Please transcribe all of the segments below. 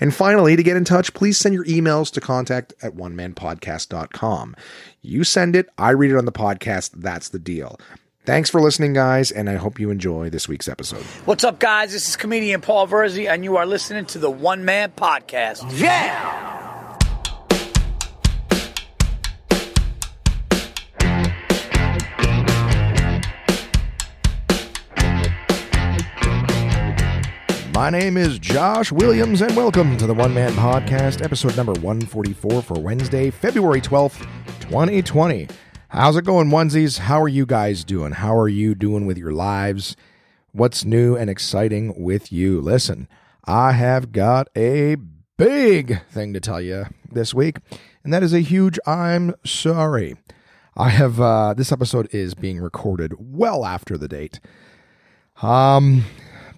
And finally, to get in touch, please send your emails to contact at onemanpodcast.com. You send it, I read it on the podcast. That's the deal. Thanks for listening, guys, and I hope you enjoy this week's episode. What's up, guys? This is comedian Paul Virzi, and you are listening to the One Man Podcast. Yeah! My name is Josh Williams, and welcome to the One Man Podcast, episode number 144 for Wednesday, February 12th, 2020. How's it going, onesies? How are you guys doing? How are you doing with your lives? What's new and exciting with you? Listen, I have got a big thing to tell you this week, and that is a huge I'm sorry. I have, uh, this episode is being recorded well after the date. Um,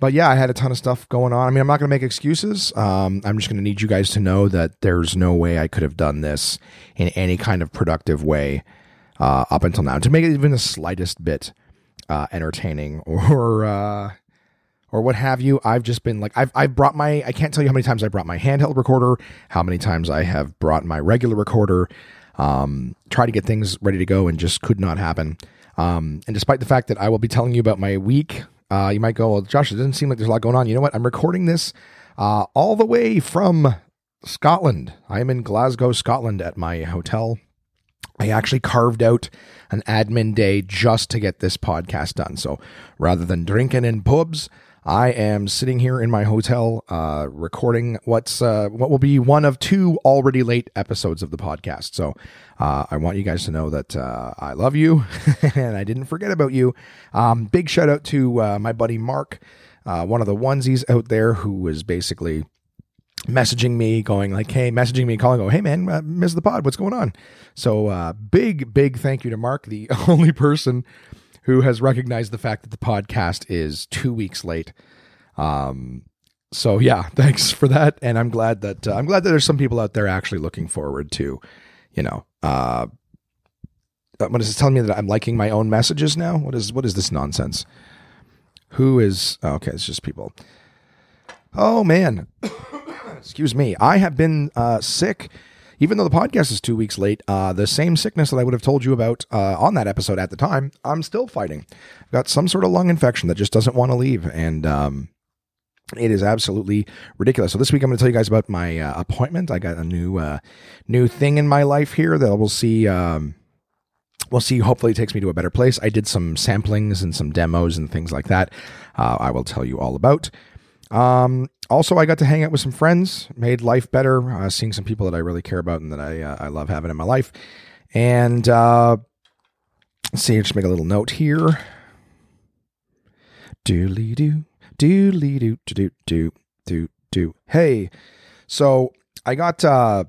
but yeah, I had a ton of stuff going on. I mean, I'm not going to make excuses. Um, I'm just going to need you guys to know that there's no way I could have done this in any kind of productive way uh, up until now to make it even the slightest bit uh, entertaining or uh, or what have you. I've just been like I've I've brought my I can't tell you how many times I brought my handheld recorder, how many times I have brought my regular recorder, um, try to get things ready to go, and just could not happen. Um, and despite the fact that I will be telling you about my week uh, you might go, well, Josh, it doesn't seem like there's a lot going on. You know what? I'm recording this uh, all the way from Scotland. I am in Glasgow, Scotland at my hotel. I actually carved out an admin day just to get this podcast done. So rather than drinking in pubs, I am sitting here in my hotel, uh, recording what's uh, what will be one of two already late episodes of the podcast. So uh, I want you guys to know that uh, I love you and I didn't forget about you. Um, big shout out to uh, my buddy Mark, uh, one of the onesies out there who was basically messaging me, going like, "Hey," messaging me, calling, "Go, hey man, uh, miss the pod. What's going on?" So uh, big, big thank you to Mark, the only person who has recognized the fact that the podcast is two weeks late. Um, so yeah, thanks for that, and I'm glad that uh, I'm glad that there's some people out there actually looking forward to, you know, uh, uh what is it telling me that I'm liking my own messages now? What is what is this nonsense? Who is oh, okay? It's just people. Oh man, excuse me. I have been uh, sick even though the podcast is two weeks late, uh, the same sickness that I would have told you about uh, on that episode at the time, I'm still fighting. Got some sort of lung infection that just doesn't want to leave. And, um, it is absolutely ridiculous. So this week I'm going to tell you guys about my uh, appointment. I got a new uh, new thing in my life here that we'll see. Um, we'll see. Hopefully, it takes me to a better place. I did some samplings and some demos and things like that. Uh, I will tell you all about. Um, also, I got to hang out with some friends, made life better, uh, seeing some people that I really care about and that I uh, I love having in my life. And uh, let's see, just make a little note here. Doodly doo, doodly doo, do do do do. Hey, so I got. uh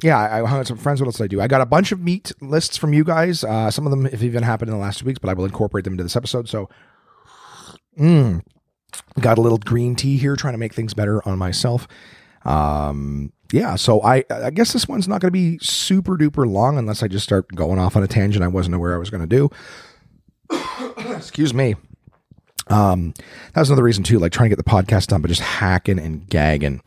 yeah, I hung out with some friends. What else did I do? I got a bunch of meat lists from you guys. Uh, some of them have even happened in the last two weeks, but I will incorporate them into this episode. So, mm, Got a little green tea here, trying to make things better on myself. Um, yeah, so I I guess this one's not going to be super duper long unless I just start going off on a tangent I wasn't aware I was going to do. Excuse me. Um, that was another reason too, like trying to get the podcast done, but just hacking and gagging.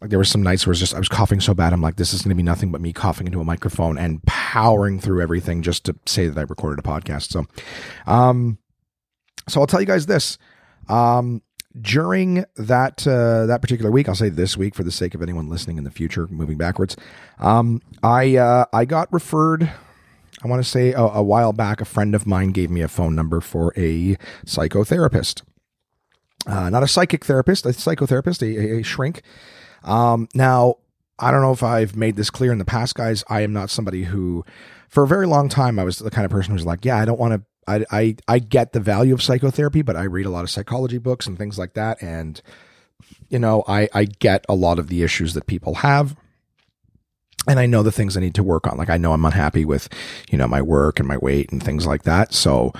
Like there were some nights where it was just I was coughing so bad. I'm like, this is going to be nothing but me coughing into a microphone and powering through everything just to say that I recorded a podcast. So, um, so I'll tell you guys this. Um, during that uh, that particular week, I'll say this week for the sake of anyone listening in the future, moving backwards. Um, I uh, I got referred. I want to say a, a, while back, a friend of mine gave me a phone number for a psychotherapist, uh, not a psychic therapist, a psychotherapist, a, a shrink. Um, now, I don't know if I've made this clear in the past, guys. I am not somebody who, for a very long time, I was the kind of person who's like, yeah, I don't want to I, I I get the value of psychotherapy, but I read a lot of psychology books and things like that, and you know, I, I get a lot of the issues that people have. And I know the things I need to work on. Like I know I'm unhappy with, you know, my work and my weight and things like that. So,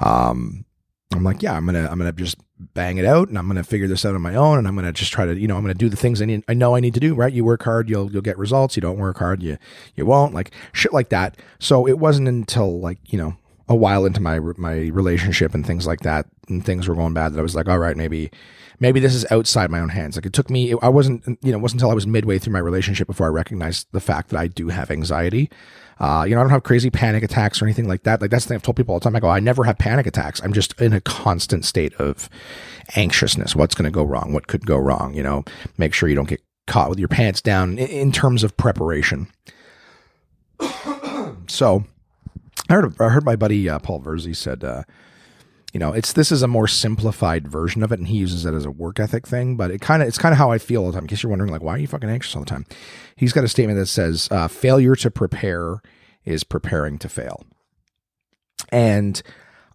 um, I'm like, yeah, I'm gonna, I'm gonna just bang it out, and I'm gonna figure this out on my own, and I'm gonna just try to, you know, I'm gonna do the things I need, I know I need to do. Right? You work hard, you'll, you'll get results. You don't work hard, you, you won't. Like shit like that. So it wasn't until like, you know, a while into my my relationship and things like that, and things were going bad that I was like, all right, maybe maybe this is outside my own hands. Like it took me, I wasn't, you know, it wasn't until I was midway through my relationship before I recognized the fact that I do have anxiety. Uh, you know, I don't have crazy panic attacks or anything like that. Like that's the thing I've told people all the time. I go, I never have panic attacks. I'm just in a constant state of anxiousness. What's going to go wrong? What could go wrong? You know, make sure you don't get caught with your pants down in, in terms of preparation. so I heard, I heard my buddy uh, Paul Virzi said, uh, you know, it's this is a more simplified version of it, and he uses it as a work ethic thing. But it kind of it's kind of how I feel all the time. In case you're wondering, like, why are you fucking anxious all the time? He's got a statement that says, uh, "Failure to prepare is preparing to fail," and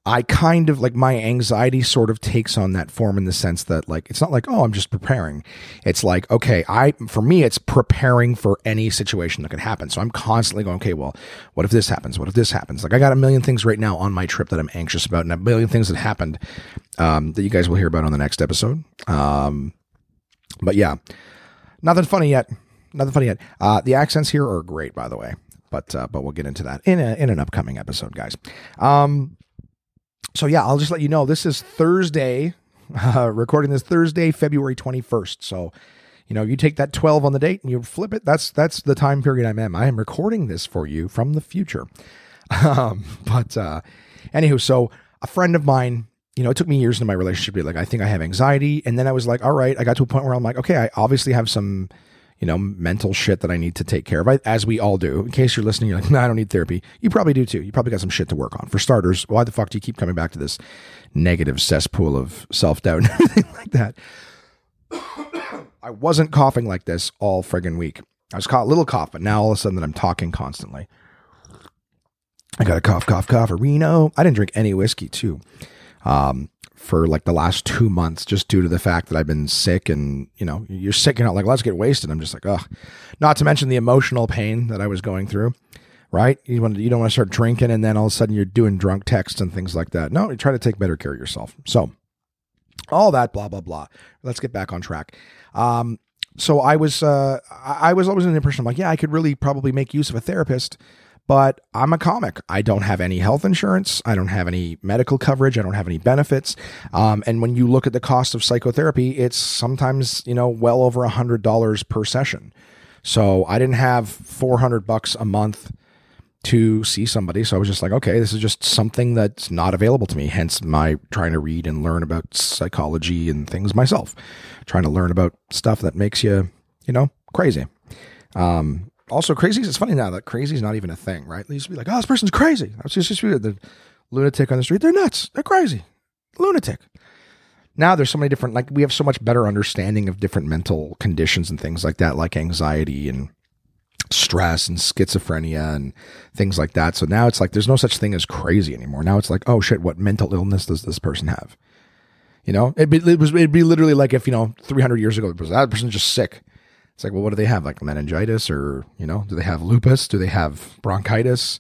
I kind of like my anxiety sort of takes on that form in the sense that like it's not like oh I'm just preparing. It's like okay, I for me it's preparing for any situation that could happen. So I'm constantly going okay, well, what if this happens? What if this happens? Like I got a million things right now on my trip that I'm anxious about and a million things that happened um, that you guys will hear about on the next episode. Um, but yeah, nothing funny yet. Nothing funny yet. Uh, the accents here are great, by the way. But uh, but we'll get into that in a, in an upcoming episode, guys. Um, so yeah, I'll just let you know this is Thursday, uh, recording this Thursday, February 21st. So, you know, you take that 12 on the date and you flip it. That's that's the time period I'm in. I am recording this for you from the future. Um, but uh, anywho, so a friend of mine, you know, it took me years in my relationship to be like, I think I have anxiety, and then I was like, all right, I got to a point where I'm like, okay, I obviously have some you know, mental shit that I need to take care of, as we all do. In case you're listening, you're like, no, I don't need therapy. You probably do too. You probably got some shit to work on. For starters, why the fuck do you keep coming back to this negative cesspool of self doubt and everything like that? I wasn't coughing like this all friggin' week. I was caught a little cough, but now all of a sudden that I'm talking constantly. I got a cough, cough, cough, Reno. I didn't drink any whiskey too. Um, for like the last two months just due to the fact that I've been sick and, you know, you're sick and not like, let's get wasted. I'm just like, ugh. Not to mention the emotional pain that I was going through, right? You want you don't want to start drinking and then all of a sudden you're doing drunk texts and things like that. No, you try to take better care of yourself. So all that, blah, blah, blah. Let's get back on track. Um, so I was, uh, I was always in the impression, I'm like, yeah, I could really probably make use of a therapist but I'm a comic. I don't have any health insurance. I don't have any medical coverage. I don't have any benefits. Um, and when you look at the cost of psychotherapy, it's sometimes, you know, well over a hundred dollars per session. So I didn't have 400 bucks a month to see somebody. So I was just like, okay, this is just something that's not available to me. Hence my trying to read and learn about psychology and things myself, trying to learn about stuff that makes you, you know, crazy. Um, also crazy. It's funny now that crazy is not even a thing, right? They used to be like, oh, this person's crazy. I was just, just the lunatic on the street. They're nuts. They're crazy. Lunatic. Now there's so many different, like we have so much better understanding of different mental conditions and things like that, like anxiety and stress and schizophrenia and things like that. So now it's like there's no such thing as crazy anymore. Now it's like, oh shit, what mental illness does this person have? You know, it'd be, it was, it'd be literally like if, you know, 300 years ago, ah, that person's just sick. It's like, well, what do they have? Like meningitis or, you know, do they have lupus? Do they have bronchitis?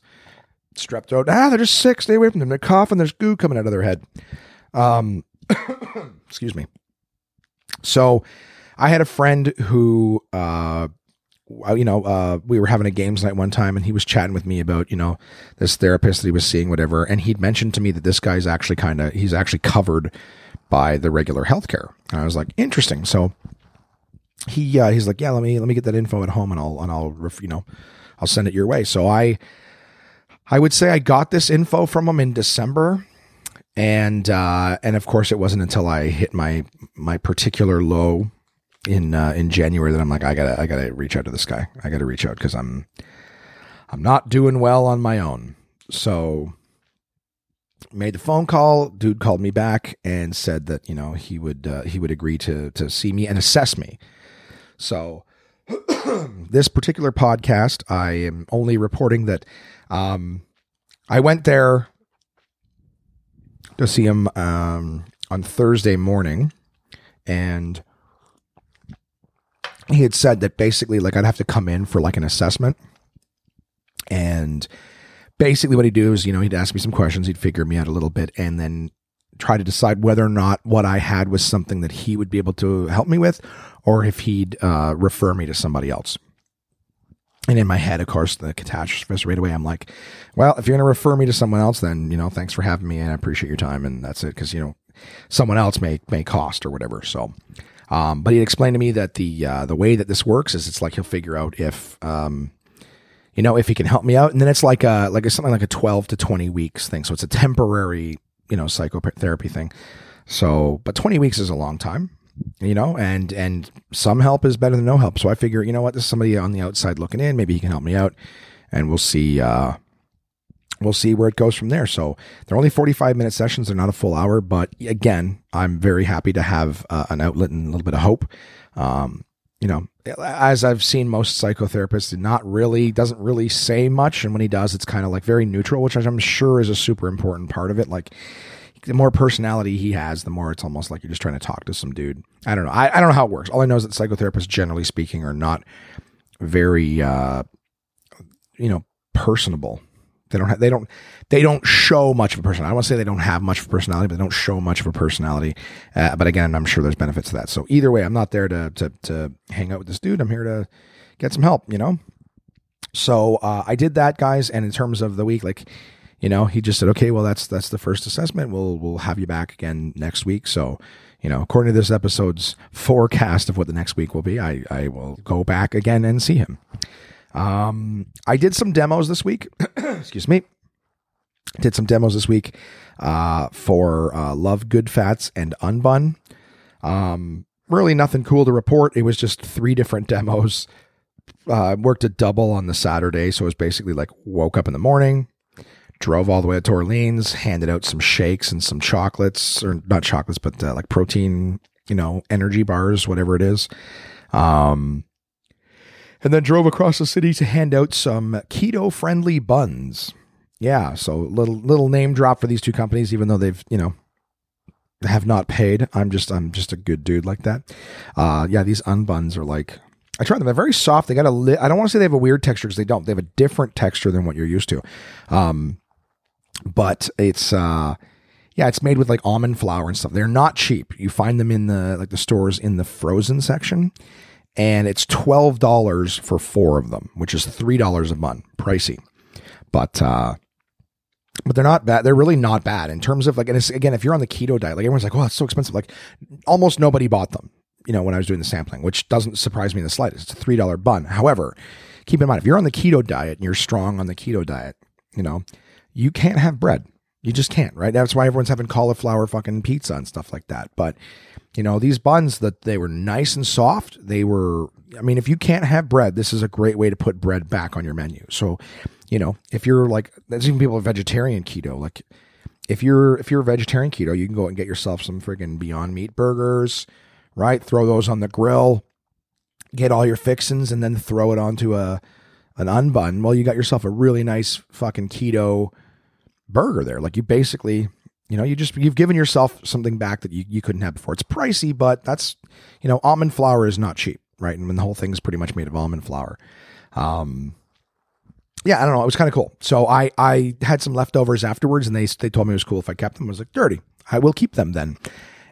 Strep throat? Ah, they're just sick. Stay away from them. They're coughing. there's goo coming out of their head. Um, excuse me. So I had a friend who, uh, you know, uh, we were having a games night one time and he was chatting with me about, you know, this therapist that he was seeing, whatever. And he'd mentioned to me that this guy's actually kind of, he's actually covered by the regular healthcare. And I was like, interesting. So he uh, he's like, yeah, let me let me get that info at home, and I'll and I'll you know I'll send it your way. So I I would say I got this info from him in December, and uh, and of course it wasn't until I hit my my particular low in uh, in January that I'm like, I gotta I gotta reach out to this guy. I gotta reach out because I'm I'm not doing well on my own. So made the phone call. Dude called me back and said that you know he would uh, he would agree to to see me and assess me. So, this particular podcast, I am only reporting that um, I went there to see him um, on Thursday morning, and he had said that basically like I'd have to come in for like an assessment. And basically what he'd do is, you know, he'd ask me some questions, he'd figure me out a little bit. And then try to decide whether or not what I had was something that he would be able to help me with or if he'd uh, refer me to somebody else. And in my head, of course, the catastrophe right away, I'm like, well, if you're going to refer me to someone else, then, you know, thanks for having me and I appreciate your time. And that's it. Cause, you know, someone else may, may cost or whatever. So, um, but he explained to me that the, uh, the way that this works is it's like he'll figure out if, um, you know, if he can help me out. And then it's like a, like a, something like a 12 to 20 weeks thing. So it's a temporary, you know, psychotherapy thing. So, but 20 weeks is a long time you know, and and some help is better than no help. So I figure, you know what, there's somebody on the outside looking in. Maybe he can help me out, and we'll see. Uh, we'll see where it goes from there. So they're only 45 minute sessions; they're not a full hour. But again, I'm very happy to have uh, an outlet and a little bit of hope. Um, you know, as I've seen most psychotherapists, not really doesn't really say much, and when he does, it's kind of like very neutral, which I'm sure is a super important part of it. Like the more personality he has, the more it's almost like you're just trying to talk to some dude. I don't know. I, I don't know how it works. All I know is that psychotherapists, generally speaking, are not very, uh, you know, personable. They don't have, they don't, they don't show much of a personality. I want to say they don't have much of a personality, but they don't show much of a personality. Uh, but again, I'm sure there's benefits to that. So either way, I'm not there to, to, to hang out with this dude. I'm here to get some help, you know? So, uh, I did that guys. And in terms of the week, like, you know, he just said, okay, well, that's that's the first assessment. We'll we'll have you back again next week. So, you know, according to this episode's forecast of what the next week will be, I I will go back again and see him. Um, I did some demos this week. Excuse me. Did some demos this week uh, for uh, Love Good Fats and Unbun. Um, really nothing cool to report. It was just three different demos. Uh, worked a double on the Saturday, so it was basically like woke up in the morning, drove all the way to Orleans, handed out some shakes and some chocolates, or not chocolates, but uh, like protein, you know, energy bars, whatever it is. Um, and then drove across the city to hand out some keto friendly buns. Yeah, so little little name drop for these two companies, even though they've you know have not paid. I'm just I'm just a good dude like that. Uh, yeah, these unbuns are like I tried them. They're very soft. They got a li- I don't want to say they have a weird texture because they don't. They have a different texture than what you're used to. Um, but it's uh yeah, it's made with like almond flour and stuff. They're not cheap. You find them in the like the stores in the frozen section, and it's twelve dollars for four of them, which is three dollars a month. Pricey, but uh, but they're not bad. They're really not bad in terms of like. And again, if you're on the keto diet, like everyone's like, oh, it's so expensive. Like almost nobody bought them. You know, when I was doing the sampling, which doesn't surprise me in the slightest. It's a three dollar bun. However, keep in mind if you're on the keto diet and you're strong on the keto diet, you know you can't have bread. You just can't, right? That's why everyone's having cauliflower fucking pizza and stuff like that. But you know, these buns that they were nice and soft. They were I mean, if you can't have bread, this is a great way to put bread back on your menu. So, you know, if you're like there's even people vegetarian keto, like if you're if you're a vegetarian keto, you can go and get yourself some friggin' Beyond Meat burgers, right? Throw those on the grill, get all your fixins, and then throw it onto a an unbun. Well, you got yourself a really nice fucking keto burger there. Like you basically, you know, you just you've given yourself something back that you, you couldn't have before. It's pricey, but that's you know, almond flour is not cheap, right? And the whole thing is pretty much made of almond flour. Um yeah, I don't know. It was kind of cool. So I I had some leftovers afterwards, and they they told me it was cool if I kept them. I was like, dirty. I will keep them then.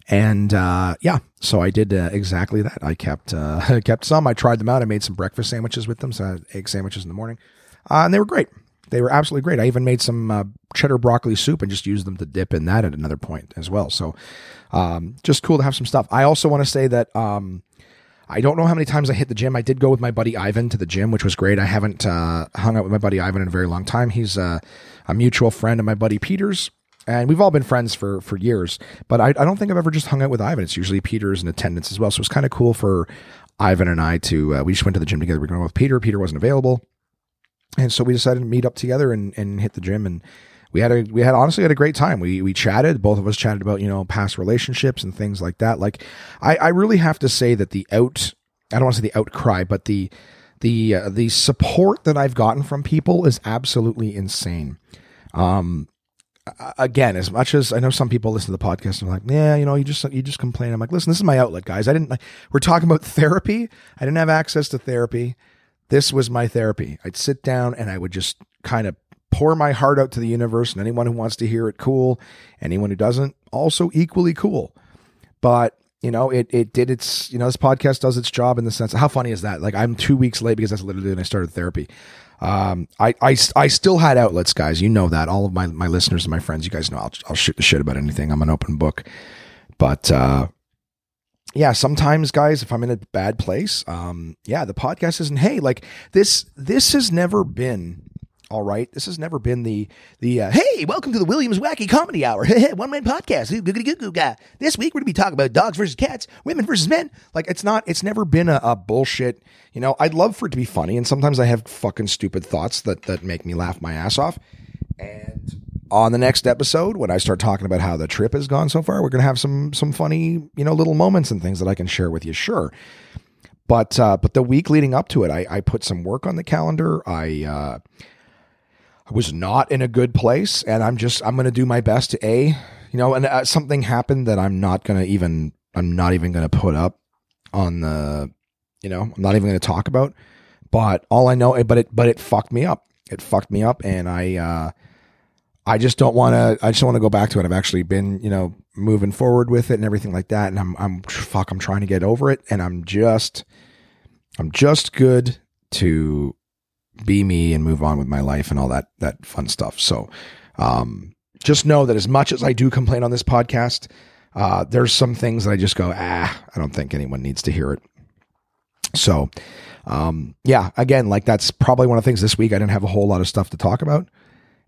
And uh, yeah, so I did uh, exactly that. I kept uh, kept some. I tried them out. I made some breakfast sandwiches with them, so I egg sandwiches in the morning, uh, and they were great. They were absolutely great. I even made some uh, cheddar broccoli soup and just used them to dip in that at another point as well. So, um, just cool to have some stuff. I also want to say that um, I don't know how many times I hit the gym. I did go with my buddy Ivan to the gym, which was great. I haven't uh, hung out with my buddy Ivan in a very long time. He's uh, a mutual friend of my buddy Peter's. And we've all been friends for for years, but I, I don't think I've ever just hung out with Ivan. It's usually Peter's in attendance as well. So it's kind of cool for Ivan and I to uh, we just went to the gym together. We are going with Peter. Peter wasn't available, and so we decided to meet up together and, and hit the gym and we had a we had honestly had a great time. We we chatted. Both of us chatted about you know past relationships and things like that. Like I I really have to say that the out I don't want to say the outcry, but the the uh, the support that I've gotten from people is absolutely insane. Um, again, as much as I know some people listen to the podcast and are like, yeah, you know, you just you just complain. I'm like, listen, this is my outlet, guys. I didn't. like, We're talking about therapy. I didn't have access to therapy. This was my therapy. I'd sit down and I would just kind of pour my heart out to the universe, and anyone who wants to hear it, cool. Anyone who doesn't, also equally cool. But you know, it it did its you know this podcast does its job in the sense. How funny is that? Like I'm two weeks late because that's literally when I started therapy. Um, I, I, I still had outlets, guys. You know that. All of my, my listeners and my friends, you guys know I'll, I'll shoot the shit about anything. I'm an open book. But, uh, yeah, sometimes guys, if I'm in a bad place, um, yeah, the podcast isn't, hey, like this, this has never been all right. This has never been the the uh, hey, welcome to the Williams Wacky Comedy Hour, one man podcast. Goo guy. This week we're gonna be talking about dogs versus cats, women versus men. Like it's not. It's never been a, a bullshit. You know, I'd love for it to be funny, and sometimes I have fucking stupid thoughts that that make me laugh my ass off. And on the next episode, when I start talking about how the trip has gone so far, we're gonna have some some funny you know little moments and things that I can share with you. Sure. But uh, but the week leading up to it, I, I put some work on the calendar. I uh, I was not in a good place and I'm just I'm going to do my best to a, you know, and uh, something happened that I'm not going to even I'm not even going to put up on the you know, I'm not even going to talk about. But all I know but it but it fucked me up. It fucked me up and I uh I just don't want to I just want to go back to it. I've actually been, you know, moving forward with it and everything like that and I'm I'm fuck I'm trying to get over it and I'm just I'm just good to be me and move on with my life and all that that fun stuff. So um, just know that as much as I do complain on this podcast, uh, there's some things that I just go, ah, I don't think anyone needs to hear it. So um, yeah, again, like that's probably one of the things this week I didn't have a whole lot of stuff to talk about.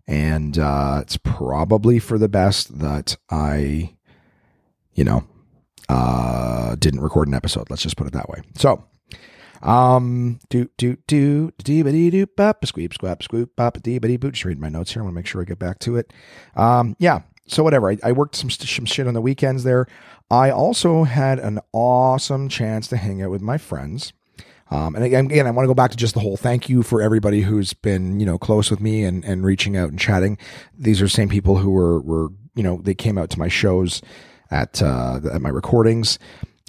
And uh, it's probably for the best that I, you know, uh, didn't record an episode. Let's just put it that way. So, um, do do do dee dee doo bop squeep squap squoop bop dee dee boot. Just read my notes here. I want to make sure I get back to it. Um, yeah. So whatever. I, I worked some some shit on the weekends there. I also had an awesome chance to hang out with my friends. Um, and again, again, I want to go back to just the whole thank you for everybody who's been, you know, close with me and, and reaching out and chatting. These are the same people who were, were, you know, they came out to my shows at, uh, at my recordings.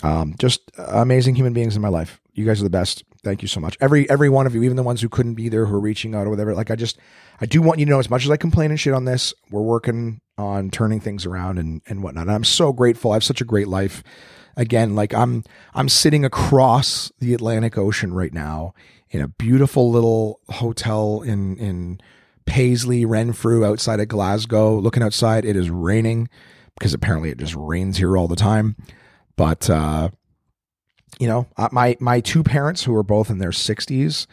Um, just amazing human beings in my life. You guys are the best. Thank you so much. Every every one of you, even the ones who couldn't be there, who are reaching out or whatever. Like I just, I do want you to know, as much as I complain and shit on this, we're working on turning things around and and whatnot. And I'm so grateful. I have such a great life. Again, like I'm I'm sitting across the Atlantic Ocean right now in a beautiful little hotel in in Paisley, Renfrew, outside of Glasgow. Looking outside, it is raining because apparently it just rains here all the time. But uh, you know, uh, my my two parents who are both in their 60s,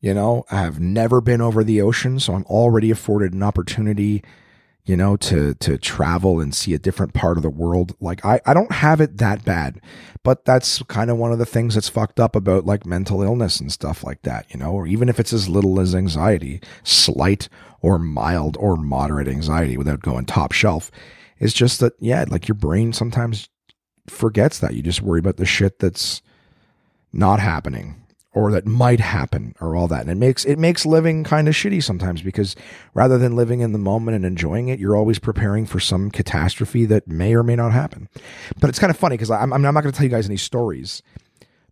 you know, have never been over the ocean, so I'm already afforded an opportunity, you know, to to travel and see a different part of the world. Like I I don't have it that bad, but that's kind of one of the things that's fucked up about like mental illness and stuff like that, you know, or even if it's as little as anxiety, slight or mild or moderate anxiety without going top shelf. It's just that yeah, like your brain sometimes forgets that. You just worry about the shit that's not happening or that might happen or all that. And it makes it makes living kind of shitty sometimes because rather than living in the moment and enjoying it, you're always preparing for some catastrophe that may or may not happen. But it's kind of funny because I'm, I'm not going to tell you guys any stories,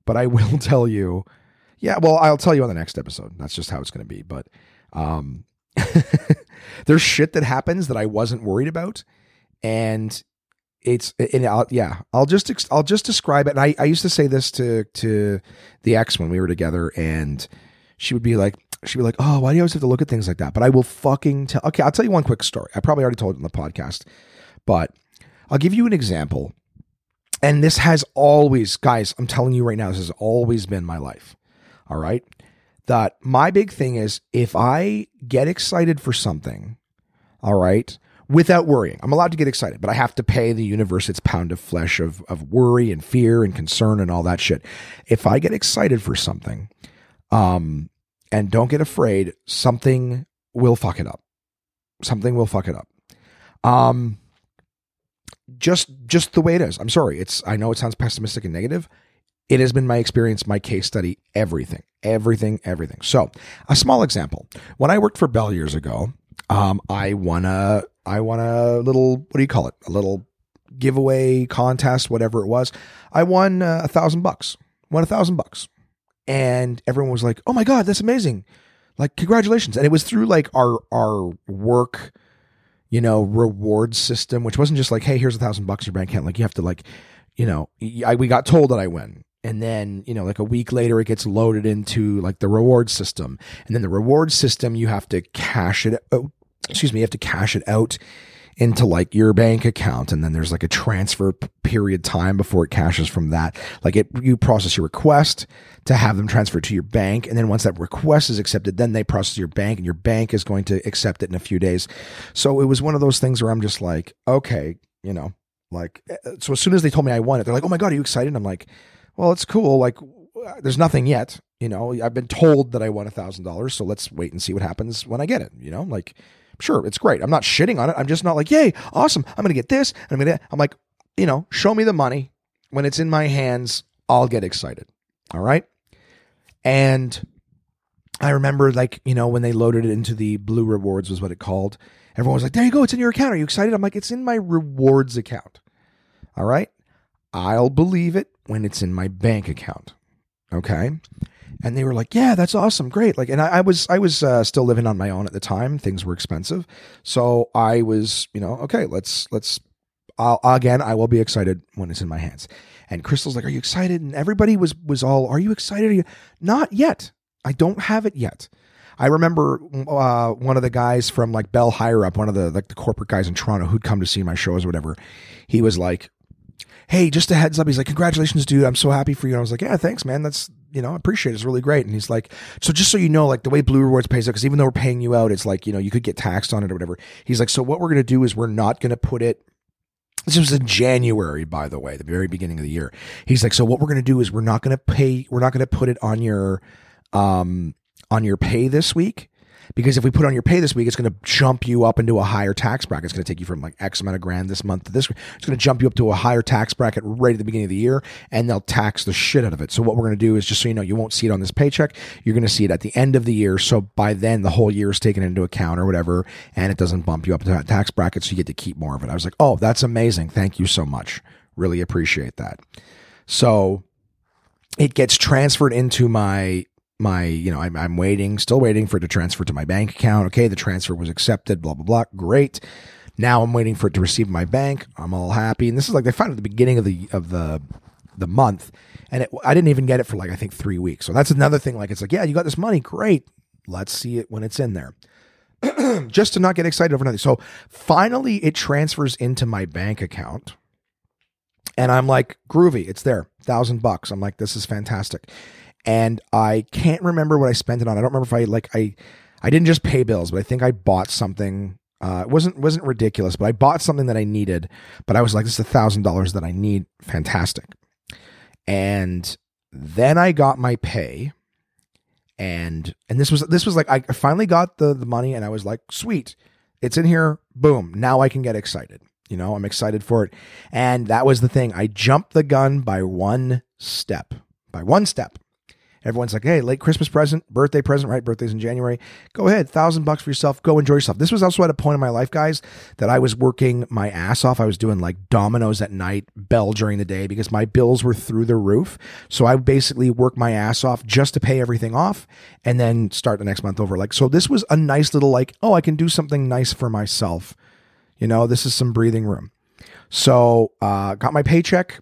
but I will tell you. Yeah, well, I'll tell you on the next episode. That's just how it's going to be. But um, there's shit that happens that I wasn't worried about, and it's and I'll, yeah i'll just i'll just describe it. And I, I used to say this to to the ex when we were together and she would be like she'd be like oh why do you always have to look at things like that? But i will fucking tell okay i'll tell you one quick story. I probably already told it in the podcast but i'll give you an example. And this has always guys i'm telling you right now this has always been my life all right? That my big thing is if i get excited for something all right without worrying. I'm allowed to get excited, but I have to pay the universe its pound of flesh of, of worry and fear and concern and all that shit. If I get excited for something, um, and don't get afraid, something will fuck it up. Something will fuck it up. Um, just just the way it is. I'm sorry. It's I know it sounds pessimistic and negative. It has been my experience, my case study, everything, everything, everything. So, a small example. When I worked for Bell years ago, um, I won a I won a little what do you call it? A little giveaway contest, whatever it was. I won uh, a thousand bucks. Won a thousand bucks, and everyone was like, "Oh my god, that's amazing!" Like, congratulations! And it was through like our our work, you know, reward system, which wasn't just like, "Hey, here's a thousand bucks in your bank account." Like, you have to like, you know, I, we got told that I win and then you know like a week later it gets loaded into like the reward system. And then the reward system you have to cash it out excuse me you have to cash it out into like your bank account. And then there's like a transfer period time before it cashes from that. Like it you process your request to have them transferred to your bank. And then once that request is accepted then they process your bank and your bank is going to accept it in a few days. So it was one of those things where i'm just like okay you know like eh, so as soon as they told me i won it they're like oh my god are you excited? And i'm like well, it's cool. Like, there's nothing yet. You know, I've been told that I won a thousand dollars, so let's wait and see what happens when I get it. You know, like, sure, it's great. I'm not shitting on it. I'm just not like, yay, awesome. I'm gonna get this. I'm gonna. I'm like, you know, show me the money. When it's in my hands, I'll get excited. All right. And I remember, like, you know, when they loaded it into the blue rewards, was what it called. Everyone was like, there you go. It's in your account. Are you excited? I'm like, it's in my rewards account. All right. I'll believe it when it's in my bank account. Okay. And they were like, yeah, that's awesome. Great. Like, and I, I was, I was uh, still living on my own at the time. Things were expensive. So I was, you know, okay, let's, let's, I'll, again, I will be excited when it's in my hands. And Crystal's like, are you excited? And everybody was, was all, are you excited? You? Not yet. I don't have it yet. I remember uh, one of the guys from like Bell Higher Up, one of the like the corporate guys in Toronto who'd come to see my shows or whatever. He was like, hey, just a heads up. He's like, congratulations, dude. I'm so happy for you. And I was like, yeah, thanks, man. That's, you know, I appreciate it. It's really great. And he's like, so just so you know, like the way Blue Rewards pays out, because even though we're paying you out, it's like, you know, you could get taxed on it or whatever. He's like, so what we're going to do is we're not going to put it, this was in January, by the way, the very beginning of the year. He's like, so what we're going to do is we're not going to pay, we're not going to put it on your, um, on your pay this week because if we put on your pay this week, it's going to jump you up into a higher tax bracket. It's going to take you from like X amount of grand this month to this. It's going to jump you up to a higher tax bracket right at the beginning of the year, and they'll tax the shit out of it. So what we're going to do is just so you know, you won't see it on this paycheck. You're going to see it at the end of the year. So by then, the whole year is taken into account or whatever, and it doesn't bump you up to that tax bracket, so you get to keep more of it. I was like, oh, that's amazing. Thank you so much. Really appreciate that. So it gets transferred into my my, you know, I'm, I'm waiting, still waiting for it to transfer to my bank account. Okay, the transfer was accepted, blah, blah, blah. Great. Now I'm waiting for it to receive my bank. I'm all happy. And this is like they found at the beginning of the of the the month. And it, I didn't even get it for like I think three weeks. So that's another thing. Like it's like, yeah, you got this money, great. Let's see it when it's in there. Just to not get excited over nothing. So finally it transfers into my bank account. And I'm like, groovy, it's there. Thousand bucks. I'm like, this is fantastic and I can't remember what I spent it on. I don't remember if I like I I didn't just pay bills, but I think I bought something. Uh, it wasn't wasn't ridiculous, but I bought something that I needed. But I was like, this is a thousand dollars that I need. Fantastic. And then I got my pay, and and this was this was like I finally got the the money, and I was like, sweet, it's in here. Boom. Now I can get excited. You know, I'm excited for it. And that was the thing. I jumped the gun by one step. By one step. Everyone's like, hey, late Christmas present, birthday present, right? Birthday's in January. Go ahead, thousand bucks for yourself. Go enjoy yourself. This was also at a point in my life, guys, that I was working my ass off. I was doing like Domino's at night, bell during the day because my bills were through the roof. So I basically worked my ass off just to pay everything off and then start the next month over. Like, so this was a nice little like, oh, I can do something nice for myself. You know, this is some breathing room. So, uh, got my paycheck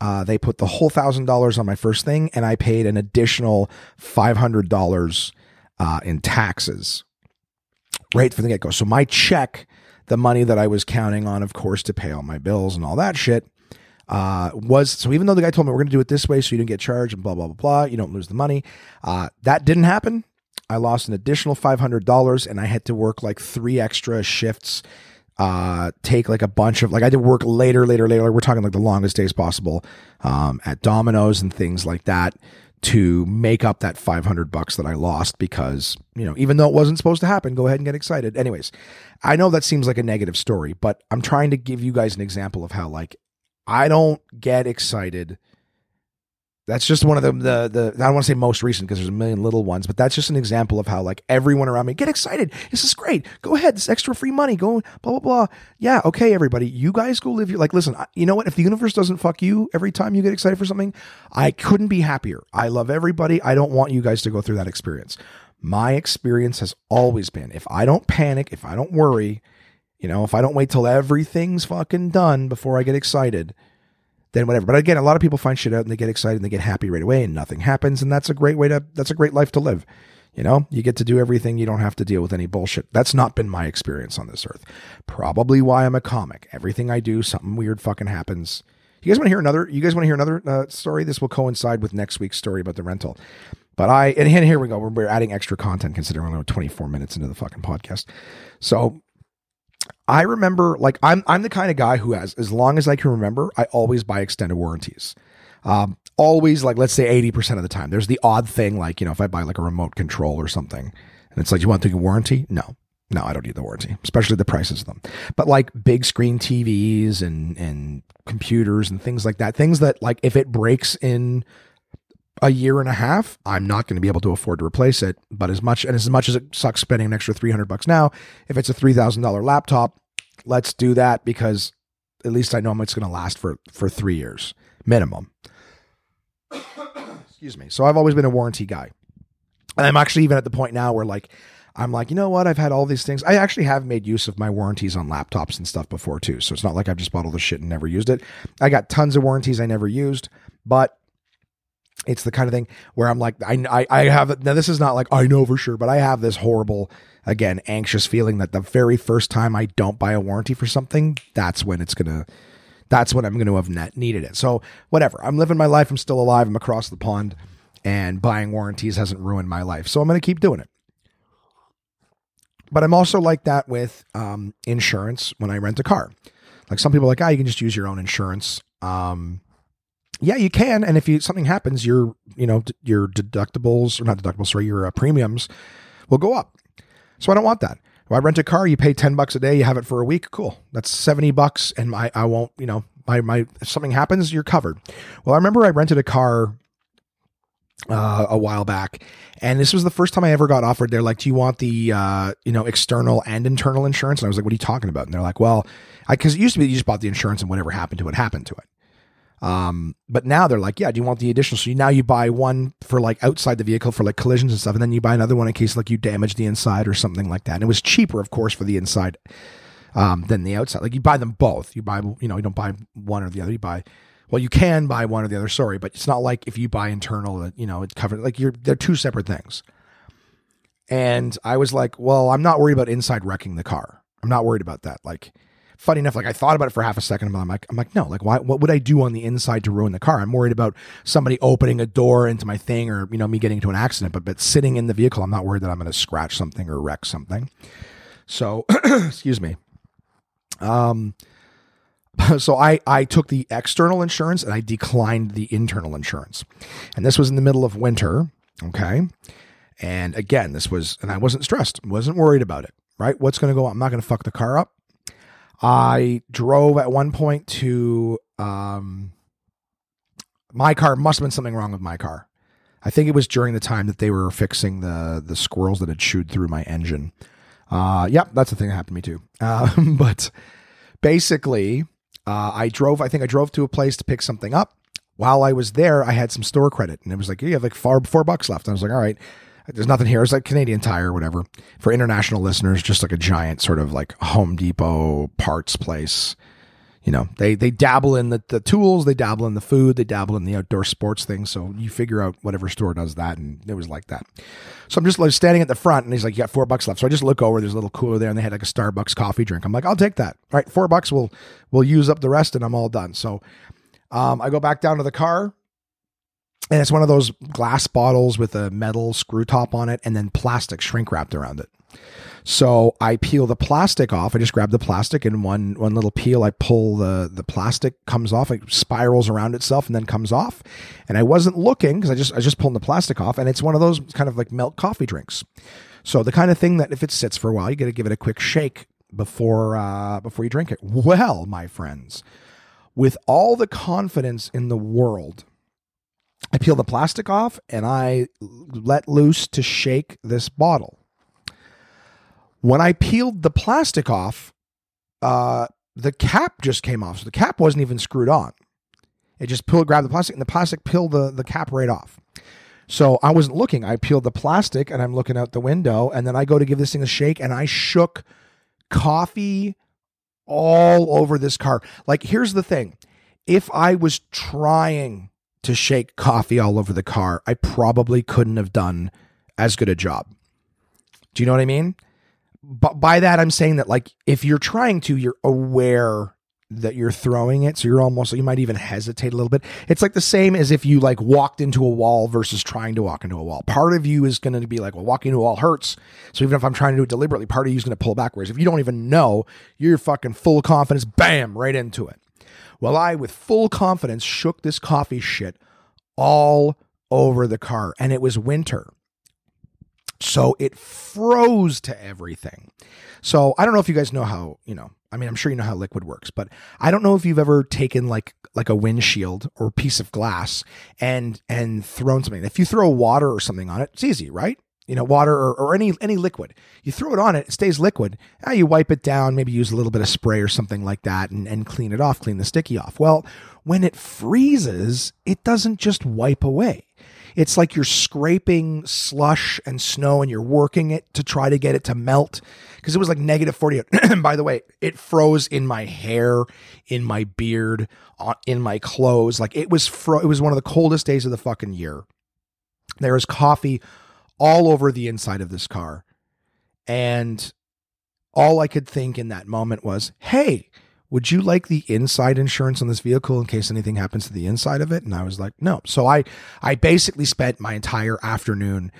uh, they put the whole thousand dollars on my first thing, and I paid an additional five hundred dollars uh, in taxes right from the get go. So my check, the money that I was counting on, of course, to pay all my bills and all that shit, uh, was so even though the guy told me we're going to do it this way so you don't get charged and blah blah blah blah, you don't lose the money. Uh, that didn't happen. I lost an additional five hundred dollars, and I had to work like three extra shifts uh, take like a bunch of like I did work later, later, later. We're talking like the longest days possible um, at Domino's and things like that to make up that 500 bucks that I lost because, you know, even though it wasn't supposed to happen, go ahead and get excited. Anyways, I know that seems like a negative story, but I'm trying to give you guys an example of how like I don't get excited that's just one of the the, the I don't want to say most recent because there's a million little ones, but that's just an example of how like everyone around me get excited. This is great. Go ahead. This extra free money. Go blah blah blah. Yeah, okay, everybody. You guys go live your like. Listen, you know what? If the universe doesn't fuck you every time you get excited for something, I couldn't be happier. I love everybody. I don't want you guys to go through that experience. My experience has always been if I don't panic, if I don't worry, you know, if I don't wait till everything's fucking done before I get excited then whatever. But again, a lot of people find shit out and they get excited and they get happy right away and nothing happens. And that's a great way to, that's a great life to live. You know, you get to do everything. You don't have to deal with any bullshit. That's not been my experience on this earth. Probably why I'm a comic. Everything I do, something weird fucking happens. You guys want to hear another? You guys want to hear another uh, story? This will coincide with next week's story about the rental. But I and here we go. We're, we're adding extra content considering we're 24 minutes into the fucking podcast. So I remember like I'm I'm the kind of guy who has as long as I can remember, I always buy extended warranties. Um, always like let's say 80% of the time. There's the odd thing like, you know, if I buy like a remote control or something and it's like, you want a warranty? No. No, I don't need the warranty, especially the prices of them. But like big screen TVs and and computers and things like that, things that like if it breaks in a year and a half, I'm not going to be able to afford to replace it. But as much and as much as it sucks spending an extra 300 bucks now, if it's a $3,000 laptop, let's do that because at least I know it's going to last for for 3 years minimum. Excuse me. So I've always been a warranty guy. And I'm actually even at the point now where like I'm like, you know what? I've had all these things. I actually have made use of my warranties on laptops and stuff before too. So it's not like I've just bought all the shit and never used it. I got tons of warranties I never used, but it's the kind of thing where I'm like, I, I, I have, now this is not like I know for sure, but I have this horrible, again, anxious feeling that the very first time I don't buy a warranty for something, that's when it's going to, that's when I'm going to have net needed it. So whatever, I'm living my life. I'm still alive. I'm across the pond and buying warranties hasn't ruined my life. So I'm going to keep doing it. But I'm also like that with um, insurance when I rent a car. Like some people are like, ah, you can just use your own insurance. Um, yeah, you can. And if you something happens, your you know your deductibles or not deductibles, sorry, your uh, premiums will go up. So I don't want that. If I rent a car, you pay ten bucks a day, you have it for a week. Cool, that's seventy bucks, and my I won't you know my my if something happens, you're covered. Well, I remember I rented a car uh, a while back, and this was the first time I ever got offered. They're like, "Do you want the uh, you know external and internal insurance?" And I was like, "What are you talking about?" And they're like, "Well, because it used to be you just bought the insurance and whatever happened to it happened to it." Um, but now they're like, yeah, do you want the additional? So you, now you buy one for like outside the vehicle for like collisions and stuff, and then you buy another one in case like you damage the inside or something like that. And it was cheaper, of course, for the inside um, than the outside. Like you buy them both. You buy, you know, you don't buy one or the other. You buy, well, you can buy one or the other. Sorry, but it's not like if you buy internal, that, you know, it's covered. Like you're, they're two separate things. And I was like, well, I'm not worried about inside wrecking the car. I'm not worried about that. Like funny enough, like I thought about it for half a second, but I'm like, I'm like, no, like why? What would I do on the inside to ruin the car? I'm worried about somebody opening a door into my thing, or you know, me getting into an accident. But but sitting in the vehicle, I'm not worried that I'm going to scratch something or wreck something. So, excuse me. Um, so I I took the external insurance and I declined the internal insurance, and this was in the middle of winter. Okay. And again, this was, and I wasn't stressed, wasn't worried about it, right? What's going to go? on? I'm not going to fuck the car up. I drove at one point to um, my car. Must have been something wrong with my car. I think it was during the time that they were fixing the the squirrels that had chewed through my engine. Uh, yep, that's the thing that happened to me too. Uh, but basically, uh, I drove. I think I drove to a place to pick something up. While I was there, I had some store credit, and it was like, you have like four four bucks left. And I was like, all right, there's nothing here. It's like Canadian Tire or whatever. For international listeners, just like a giant sort of like Home Depot parts place. You know, they they dabble in the, the tools, they dabble in the food, they dabble in the outdoor sports things. So you figure out whatever store does that, and it was like that. So I'm just like standing at the front, and he's like, "You got four bucks left." So I just look over. There's a little cooler there, and they had like a Starbucks coffee drink. I'm like, "I'll take that." All right, four bucks. We'll we'll use up the rest, and I'm all done. So um, I go back down to the car and it's one of those glass bottles with a metal screw top on it and then plastic shrink wrapped around it. So I peel the plastic off. I just grab the plastic and one one little peel. I pull the the plastic comes off. It spirals around itself and then comes off. And I wasn't looking because I just I just pulled the plastic off. And it's one of those kind of like milk coffee drinks. So the kind of thing that if it sits for a while, you got to give it a quick shake before uh, before you drink it. Well, my friends, with all the confidence in the world I peel the plastic off and I let loose to shake this bottle. When I peeled the plastic off, uh, the cap just came off. So the cap wasn't even screwed on. It just pulled, grabbed the plastic, and the plastic peeled the, the cap right off. So I wasn't looking. I peeled the plastic and I'm looking out the window, and then I go to give this thing a shake, and I shook coffee all over this car. Like, here's the thing if I was trying to shake coffee all over the car, I probably couldn't have done as good a job. Do you know what I mean? But by that, I'm saying that, like, if you're trying to, you're aware that you're throwing it. So you're almost, you might even hesitate a little bit. It's like the same as if you like walked into a wall versus trying to walk into a wall. Part of you is going to be like, well, walking into a wall hurts. So even if I'm trying to do it deliberately, part of you is going to pull backwards. If you don't even know, you're fucking full confidence, bam, right into it. Well, I, with full confidence, shook this coffee shit all over the car and it was winter. So it froze to everything. So I don't know if you guys know how, you know, I mean, I'm sure you know how liquid works, but I don't know if you've ever taken like like a windshield or a piece of glass and and thrown something. If you throw water or something on it, it's easy, right? You know, water or, or any any liquid. You throw it on it, it stays liquid. Now you wipe it down, maybe use a little bit of spray or something like that and, and clean it off, clean the sticky off. Well, when it freezes, it doesn't just wipe away it's like you're scraping slush and snow and you're working it to try to get it to melt because it was like negative 40 by the way it froze in my hair in my beard uh, in my clothes like it was fro- it was one of the coldest days of the fucking year there was coffee all over the inside of this car. And all i could think in that moment was hey would you like the inside insurance on this vehicle in case anything happens to the inside of it? And i was like no. So i i basically spent my entire afternoon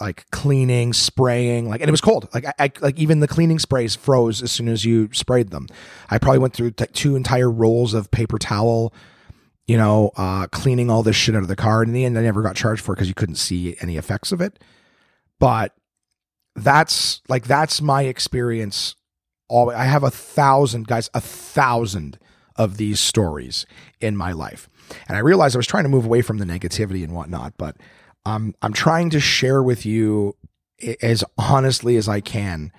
like cleaning spraying like and it was cold. Like I, I like even the cleaning sprays froze as soon as you sprayed them. I probably went through t- two entire rolls of paper towel you know uh cleaning all this shit out of the car. And in the end i never got charged for it because you couldn't see any effects of it but that's like that's my experience all I have a thousand guys, a thousand of these stories in my life. And I realized I was trying to move away from the negativity and whatnot, but um, I'm trying to share with you as honestly as I can.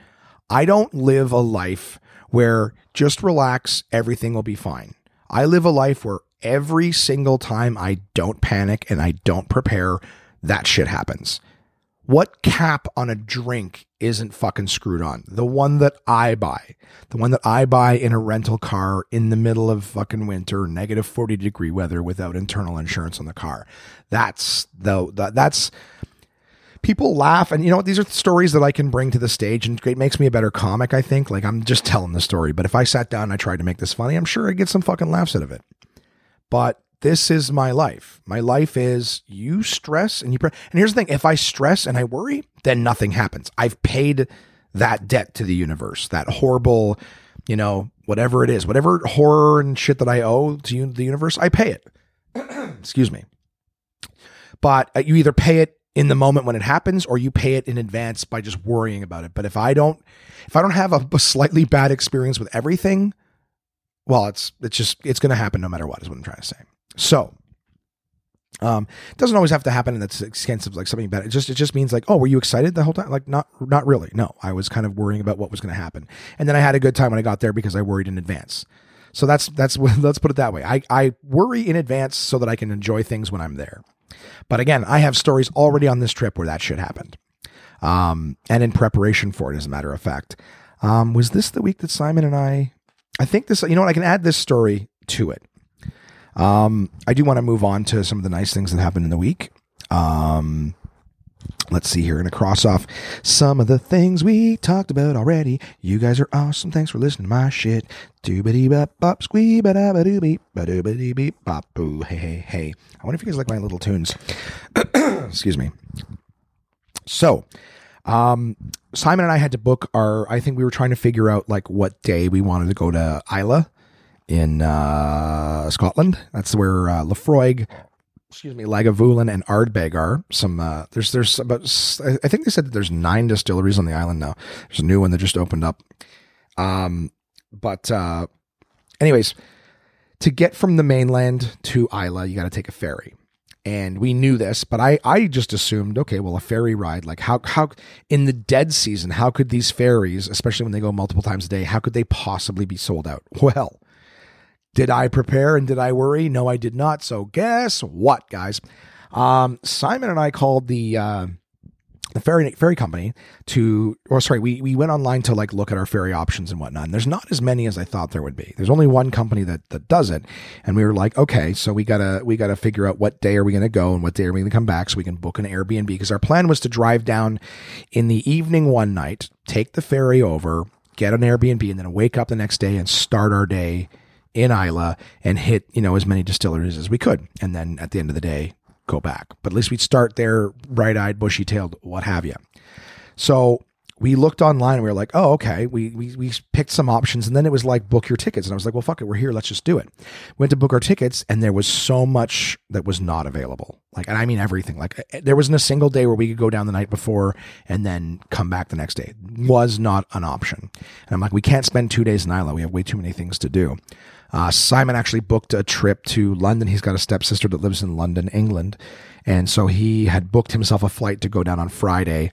I don't live a life where just relax, everything will be fine. I live a life where every single time I don't panic and I don't prepare, that shit happens. What cap on a drink isn't fucking screwed on? The one that I buy, the one that I buy in a rental car in the middle of fucking winter, negative 40 degree weather without internal insurance on the car. That's the that's people laugh and you know what? these are stories that I can bring to the stage and it makes me a better comic, I think. Like I'm just telling the story, but if I sat down and I tried to make this funny, I'm sure I'd get some fucking laughs out of it. But this is my life. My life is you stress and you pre- and here's the thing: if I stress and I worry, then nothing happens. I've paid that debt to the universe. That horrible, you know, whatever it is, whatever horror and shit that I owe to the universe, I pay it. Excuse me. But uh, you either pay it in the moment when it happens or you pay it in advance by just worrying about it. But if I don't if I don't have a, a slightly bad experience with everything, well, it's it's just it's going to happen no matter what is what I'm trying to say. So, um, it doesn't always have to happen and that's extensive like something bad. It just it just means like, oh, were you excited the whole time? Like not not really. No, I was kind of worrying about what was going to happen, and then I had a good time when I got there because I worried in advance. So that's that's let's put it that way. I I worry in advance so that I can enjoy things when I'm there. But again, I have stories already on this trip where that shit happened, um, and in preparation for it. As a matter of fact, um, was this the week that Simon and I? I think this. You know what? I can add this story to it um, I do want to move on to some of the nice things that happened in the week. Um, let's see here. Gonna cross off some of the things we talked about already. You guys are awesome. Thanks for listening to my shit. Doobity bop bop squee ba da ba doo beep ba doo beep bop boo hey hey hey. I wonder if you guys like my little tunes. Excuse me. So, um, Simon and I had to book our. I think we were trying to figure out like what day we wanted to go to Islay in uh, Scotland. That's where uh, Laphroaig, excuse me, Lagavulin and Ardbeg are. Some uh, there's there's about I think they said that there's nine distilleries on the island now. There's a new one that just opened up. Um, but uh, anyways, to get from the mainland to Islay, you got to take a ferry. and we knew this, but I, I just assumed, okay, well, a ferry ride, like how, how in the dead season, how could these ferries, especially when they go multiple times a day, how could they possibly be sold out? Well, did I prepare and did I worry? No, I did not. So guess what, guys? Um, Simon and I called the, uh, the ferry ferry company to or sorry we we went online to like look at our ferry options and whatnot and there's not as many as i thought there would be there's only one company that that does it and we were like okay so we gotta we gotta figure out what day are we gonna go and what day are we gonna come back so we can book an airbnb because our plan was to drive down in the evening one night take the ferry over get an airbnb and then wake up the next day and start our day in Islay and hit, you know, as many distilleries as we could. And then at the end of the day, go back. But at least we'd start there, bright eyed, bushy tailed, what have you. So we looked online and we were like, oh, okay. We, we, we picked some options and then it was like, book your tickets. And I was like, well, fuck it. We're here. Let's just do it. We Went to book our tickets and there was so much that was not available. Like, and I mean everything. Like, eh, there wasn't a single day where we could go down the night before and then come back the next day. Was not an option. And I'm like, we can't spend two days in Islay. We have way too many things to do. Uh, Simon actually booked a trip to London. He's got a stepsister that lives in London, England. And so he had booked himself a flight to go down on Friday.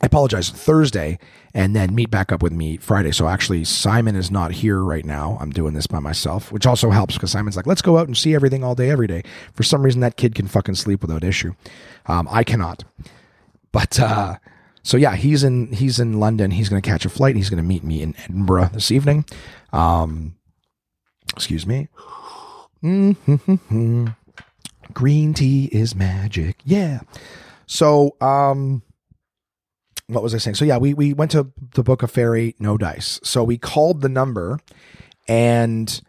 I apologize, Thursday, and then meet back up with me Friday. So actually, Simon is not here right now. I'm doing this by myself, which also helps because Simon's like, let's go out and see everything all day, every day. For some reason, that kid can fucking sleep without issue. Um, I cannot. But, uh, so yeah, he's in he's in London. He's going to catch a flight. He's going to meet me in Edinburgh this evening. Um, excuse me. Green tea is magic. Yeah. So, um, what was I saying? So yeah, we we went to the book of fairy no dice. So we called the number, and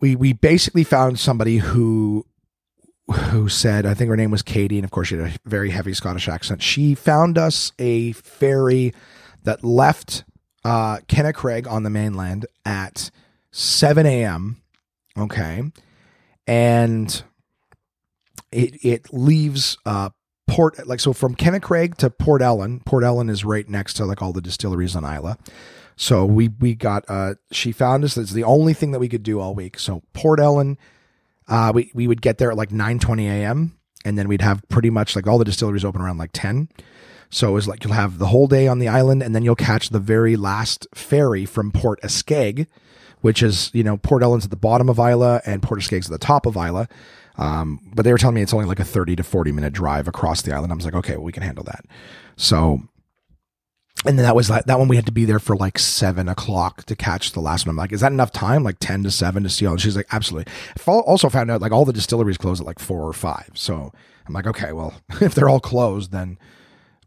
we we basically found somebody who who said I think her name was Katie, and of course she had a very heavy Scottish accent. She found us a ferry that left uh, Craig on the mainland at 7 a.m. Okay. And it it leaves uh Port like so from Kennacraig to Port Ellen. Port Ellen is right next to like all the distilleries on Islay. So we we got uh she found us that's the only thing that we could do all week. So Port Ellen uh we we would get there at like 9:20 a.m. and then we'd have pretty much like all the distilleries open around like 10. So it was like you'll have the whole day on the island and then you'll catch the very last ferry from Port Askaig which is, you know, Port Ellen's at the bottom of Islay and Port Askaig's at the top of Islay. Um, but they were telling me it's only like a 30 to 40 minute drive across the island. I was like, okay, well, we can handle that. So, and then that was like, that one we had to be there for like seven o'clock to catch the last one. I'm like, is that enough time? Like 10 to seven to see all? And she's like, absolutely. Also found out like all the distilleries close at like four or five. So I'm like, okay, well, if they're all closed, then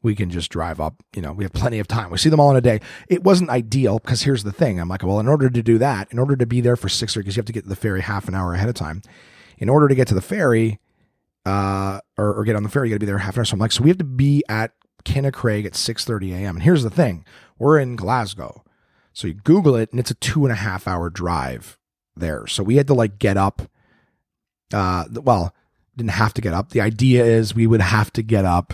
we can just drive up. You know, we have plenty of time. We see them all in a day. It wasn't ideal because here's the thing. I'm like, well, in order to do that, in order to be there for six because you have to get to the ferry half an hour ahead of time. In order to get to the ferry, uh, or, or get on the ferry, you got to be there half an hour. So I'm like, so we have to be at Craig at 6:30 a.m. And here's the thing: we're in Glasgow, so you Google it, and it's a two and a half hour drive there. So we had to like get up. Uh, well, didn't have to get up. The idea is we would have to get up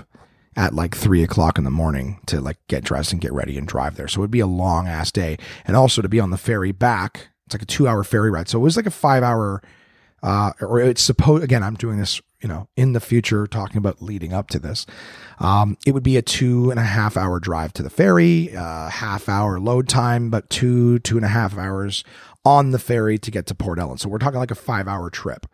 at like three o'clock in the morning to like get dressed and get ready and drive there. So it would be a long ass day. And also to be on the ferry back, it's like a two hour ferry ride. So it was like a five hour, uh, or it's supposed, again, I'm doing this, you know, in the future, talking about leading up to this. Um, it would be a two and a half hour drive to the ferry, uh, half hour load time, but two, two and a half hours on the ferry to get to Port Ellen. So we're talking like a five hour trip.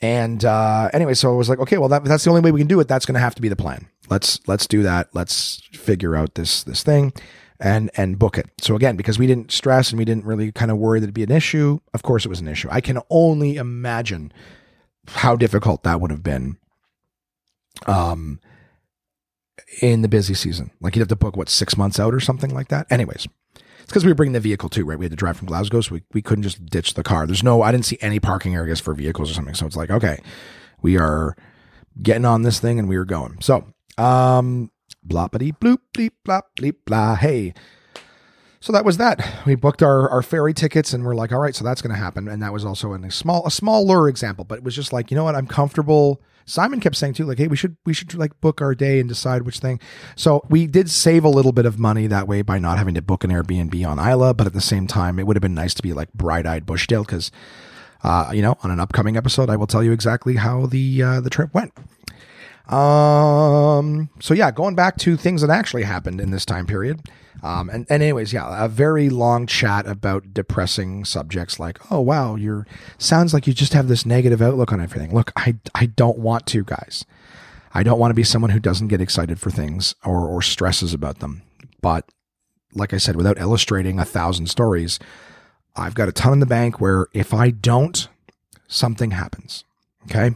And uh, anyway, so I was like, okay, well, that, that's the only way we can do it. That's going to have to be the plan. Let's let's do that. Let's figure out this this thing, and and book it. So again, because we didn't stress and we didn't really kind of worry that it'd be an issue. Of course, it was an issue. I can only imagine how difficult that would have been. Um, in the busy season, like you'd have to book what six months out or something like that. Anyways, it's because we were bringing the vehicle too, right? We had to drive from Glasgow, so we, we couldn't just ditch the car. There's no, I didn't see any parking areas for vehicles or something. So it's like, okay, we are getting on this thing and we are going. So, um, bloppity bloop bleep blop bleep blah. Hey. So that was that. We booked our, our ferry tickets and we're like, all right, so that's going to happen. And that was also in a small, a smaller example, but it was just like, you know what? I'm comfortable Simon kept saying too, like, hey, we should we should like book our day and decide which thing. So we did save a little bit of money that way by not having to book an Airbnb on Islay, but at the same time, it would have been nice to be like bright eyed Bushdale because uh, you know, on an upcoming episode, I will tell you exactly how the uh, the trip went. Um. So yeah, going back to things that actually happened in this time period. Um. And, and anyways, yeah, a very long chat about depressing subjects like, oh wow, you're sounds like you just have this negative outlook on everything. Look, I I don't want to, guys. I don't want to be someone who doesn't get excited for things or or stresses about them. But like I said, without illustrating a thousand stories, I've got a ton in the bank where if I don't, something happens. Okay.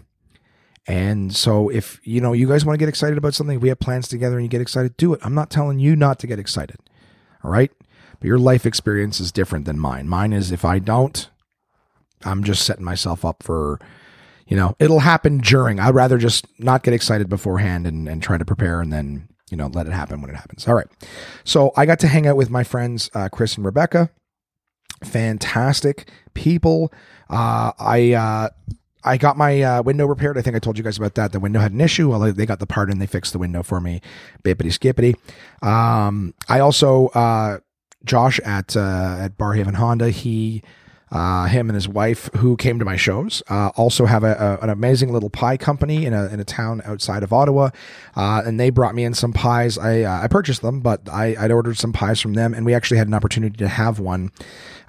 And so if, you know, you guys want to get excited about something, we have plans together and you get excited, do it. I'm not telling you not to get excited. All right. But your life experience is different than mine. Mine is if I don't, I'm just setting myself up for, you know, it'll happen during. I'd rather just not get excited beforehand and, and try to prepare and then, you know, let it happen when it happens. All right. So I got to hang out with my friends, uh, Chris and Rebecca. Fantastic people. Uh, I, uh, I got my uh, window repaired. I think I told you guys about that. The window had an issue. Well, they got the part and they fixed the window for me. Bippity skippity. Um, I also, uh, Josh at, uh, at Barrhaven Honda, he, uh, him and his wife who came to my shows uh, also have a, a, an amazing little pie company in a, in a town outside of Ottawa, uh, and they brought me in some pies. I uh, I purchased them, but I I'd ordered some pies from them, and we actually had an opportunity to have one.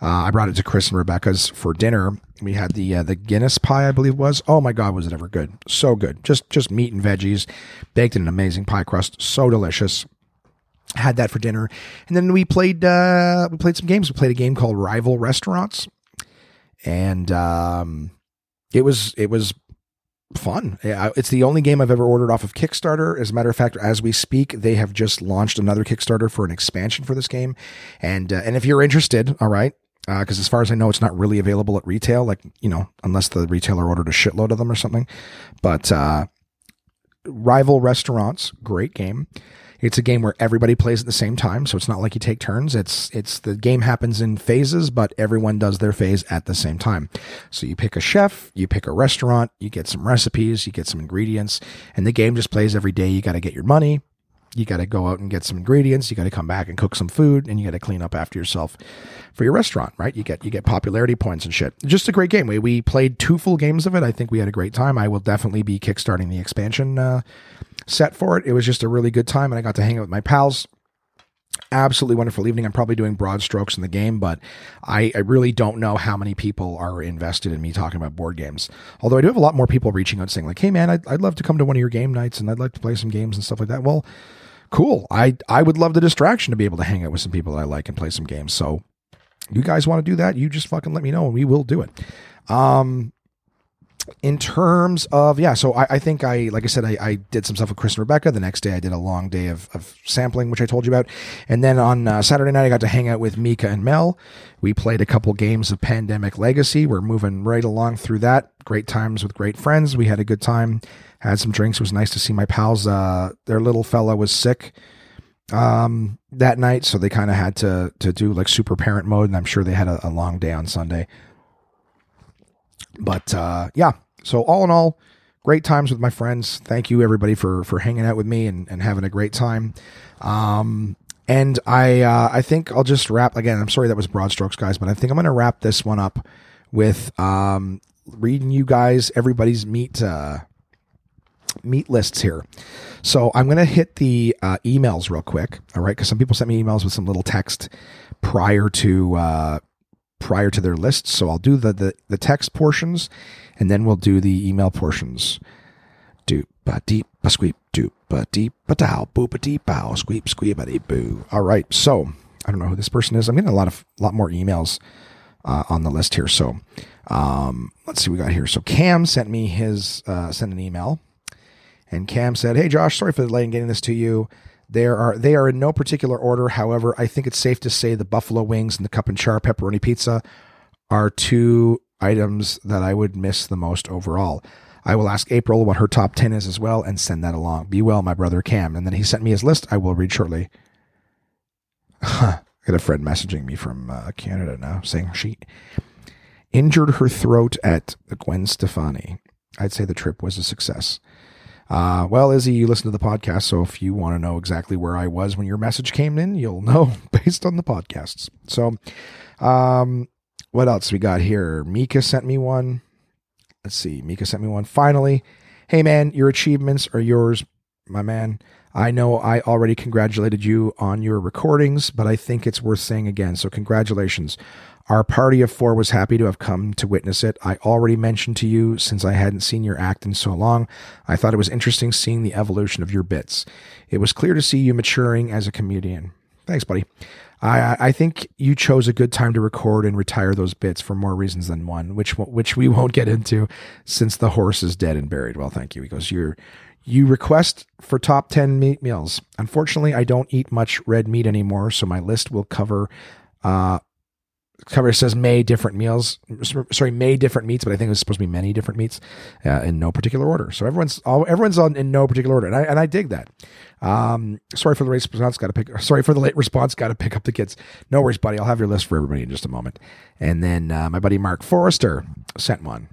Uh, I brought it to Chris and Rebecca's for dinner. We had the uh, the Guinness pie, I believe was. Oh my God, was it ever good? So good. Just just meat and veggies, baked in an amazing pie crust. So delicious had that for dinner and then we played uh we played some games we played a game called rival restaurants and um, it was it was fun. It's the only game I've ever ordered off of Kickstarter. As a matter of fact, as we speak, they have just launched another Kickstarter for an expansion for this game. And uh, and if you're interested, all right, because uh, as far as I know, it's not really available at retail. Like you know, unless the retailer ordered a shitload of them or something. But uh, Rival Restaurants, great game. It's a game where everybody plays at the same time, so it's not like you take turns. It's it's the game happens in phases, but everyone does their phase at the same time. So you pick a chef, you pick a restaurant, you get some recipes, you get some ingredients, and the game just plays every day. You got to get your money, you got to go out and get some ingredients you got to come back and cook some food and you got to clean up after yourself for your restaurant right you get you get popularity points and shit just a great game we, we played two full games of it i think we had a great time i will definitely be kickstarting the expansion uh, set for it. It was just a really good time, and I got to hang out with my pals. Absolutely wonderful evening. I'm probably doing broad strokes in the game, but I, I, really don't know how many people are invested in me talking about board games. Although I do have a lot more people reaching out saying, like, hey, man, I'd, I'd love to come to one of your game nights and I'd like to play some games and stuff like that. Well, cool. I, I would love the distraction to be able to hang out with some people that I like and play some games. So you guys want to do that? You just fucking let me know and we will do it. Um, in terms of yeah so I, I, think i like i said I, I, did some stuff with chris and rebecca the next day i did a long day of, of sampling which i told you about and then on uh, saturday night i got to hang out with mika and mel we played a couple games of pandemic legacy we're moving right along through that great times with great friends we had a good time had some drinks it was nice to see my pals uh, their little fella was sick um, that night so they kind of had to to do like super parent mode and i'm sure they had a, a long day on sunday but uh, yeah, so all in all, great times with my friends. Thank you everybody for for hanging out with me and, and having a great time. Um, and I uh, I think I'll just wrap again. I'm sorry that was broad strokes, guys, but I think I'm going to wrap this one up with um, reading you guys everybody's meat uh, meet lists here. So I'm going to hit the uh, emails real quick, all right? Because some people sent me emails with some little text prior to uh, prior to their lists. So I'll do the, the, the text portions and then we'll do the email portions. Doop ba deep ba squeep doop ba deep ba dow boo ba deep bow squeep squeep ba deep boo. All right. So I don't know who this person is. I'm getting a lot of lot more emails uh, on the list here. So um, let's see what we got here. So Cam sent me his uh, sent an email, and Cam said, "Hey Josh, sorry for the delay in getting this to you. There are they are in no particular order. However, I think it's safe to say the buffalo wings and the cup and char pepperoni pizza are two items that I would miss the most overall. I will ask April what her top 10 is as well and send that along. Be well, my brother Cam. And then he sent me his list. I will read shortly. I got a friend messaging me from uh, Canada now saying she injured her throat at Gwen Stefani. I'd say the trip was a success. Uh, well, Izzy, you listen to the podcast, so if you want to know exactly where I was when your message came in, you'll know based on the podcasts. So, um, what else we got here? Mika sent me one. Let's see. Mika sent me one. Finally, hey man, your achievements are yours, my man. I know I already congratulated you on your recordings, but I think it's worth saying again. So, congratulations. Our party of four was happy to have come to witness it. I already mentioned to you, since I hadn't seen your act in so long, I thought it was interesting seeing the evolution of your bits. It was clear to see you maturing as a comedian. Thanks, buddy. I, I think you chose a good time to record and retire those bits for more reasons than one, which which we won't get into since the horse is dead and buried. Well, thank you. He goes, you're you request for top 10 meat meals. Unfortunately, I don't eat much red meat anymore, so my list will cover uh cover says may different meals sorry may different meats but i think it was supposed to be many different meats uh, in no particular order. So everyone's all everyone's on in no particular order. And i and i dig that. Um sorry for the late response got to pick sorry for the late response got to pick up the kids. No worries buddy. I'll have your list for everybody in just a moment. And then uh, my buddy mark forrester sent one.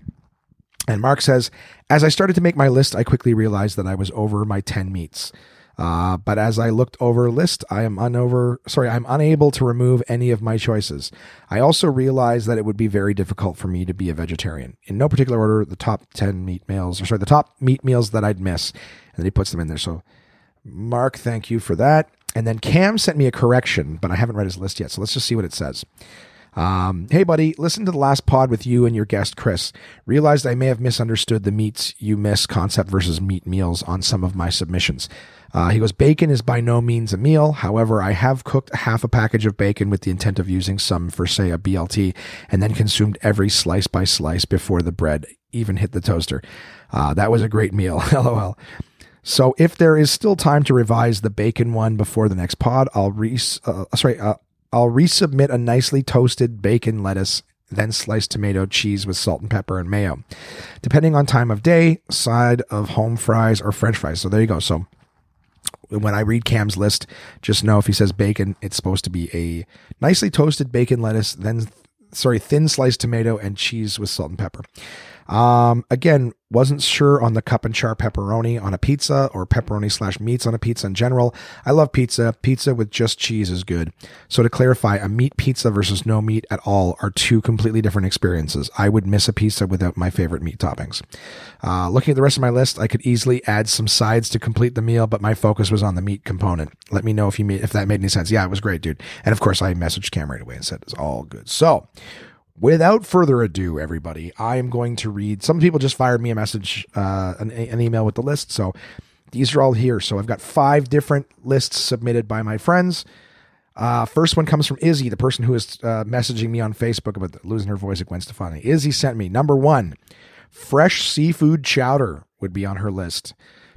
And mark says as i started to make my list i quickly realized that i was over my 10 meats uh, but as I looked over list, I am unover, sorry, I'm unable to remove any of my choices. I also realized that it would be very difficult for me to be a vegetarian. In no particular order, the top 10 meat meals, or sorry, the top meat meals that I'd miss. And then he puts them in there. So, Mark, thank you for that. And then Cam sent me a correction, but I haven't read his list yet. So let's just see what it says. Um, hey, buddy, listen to the last pod with you and your guest, Chris. Realized I may have misunderstood the meats you miss concept versus meat meals on some of my submissions. Uh, he goes, Bacon is by no means a meal. However, I have cooked half a package of bacon with the intent of using some for, say, a BLT, and then consumed every slice by slice before the bread even hit the toaster. Uh, that was a great meal. LOL. So if there is still time to revise the bacon one before the next pod, I'll re uh, sorry uh, I'll resubmit a nicely toasted bacon lettuce then sliced tomato cheese with salt and pepper and mayo. Depending on time of day, side of home fries or french fries. So there you go. So when I read Cam's list, just know if he says bacon, it's supposed to be a nicely toasted bacon lettuce, then sorry, thin sliced tomato and cheese with salt and pepper. Um, again, wasn't sure on the cup and char pepperoni on a pizza or pepperoni slash meats on a pizza in general. I love pizza. Pizza with just cheese is good. So to clarify, a meat pizza versus no meat at all are two completely different experiences. I would miss a pizza without my favorite meat toppings. Uh, looking at the rest of my list, I could easily add some sides to complete the meal, but my focus was on the meat component. Let me know if you made, if that made any sense. Yeah, it was great, dude. And of course, I messaged Cam right away and said it's all good. So without further ado, everybody, I am going to read. Some people just fired me a message, uh, an, an, email with the list. So these are all here. So I've got five different lists submitted by my friends. Uh, first one comes from Izzy, the person who is uh, messaging me on Facebook about the, losing her voice at Gwen Stefani. Izzy sent me number one, fresh seafood chowder would be on her list.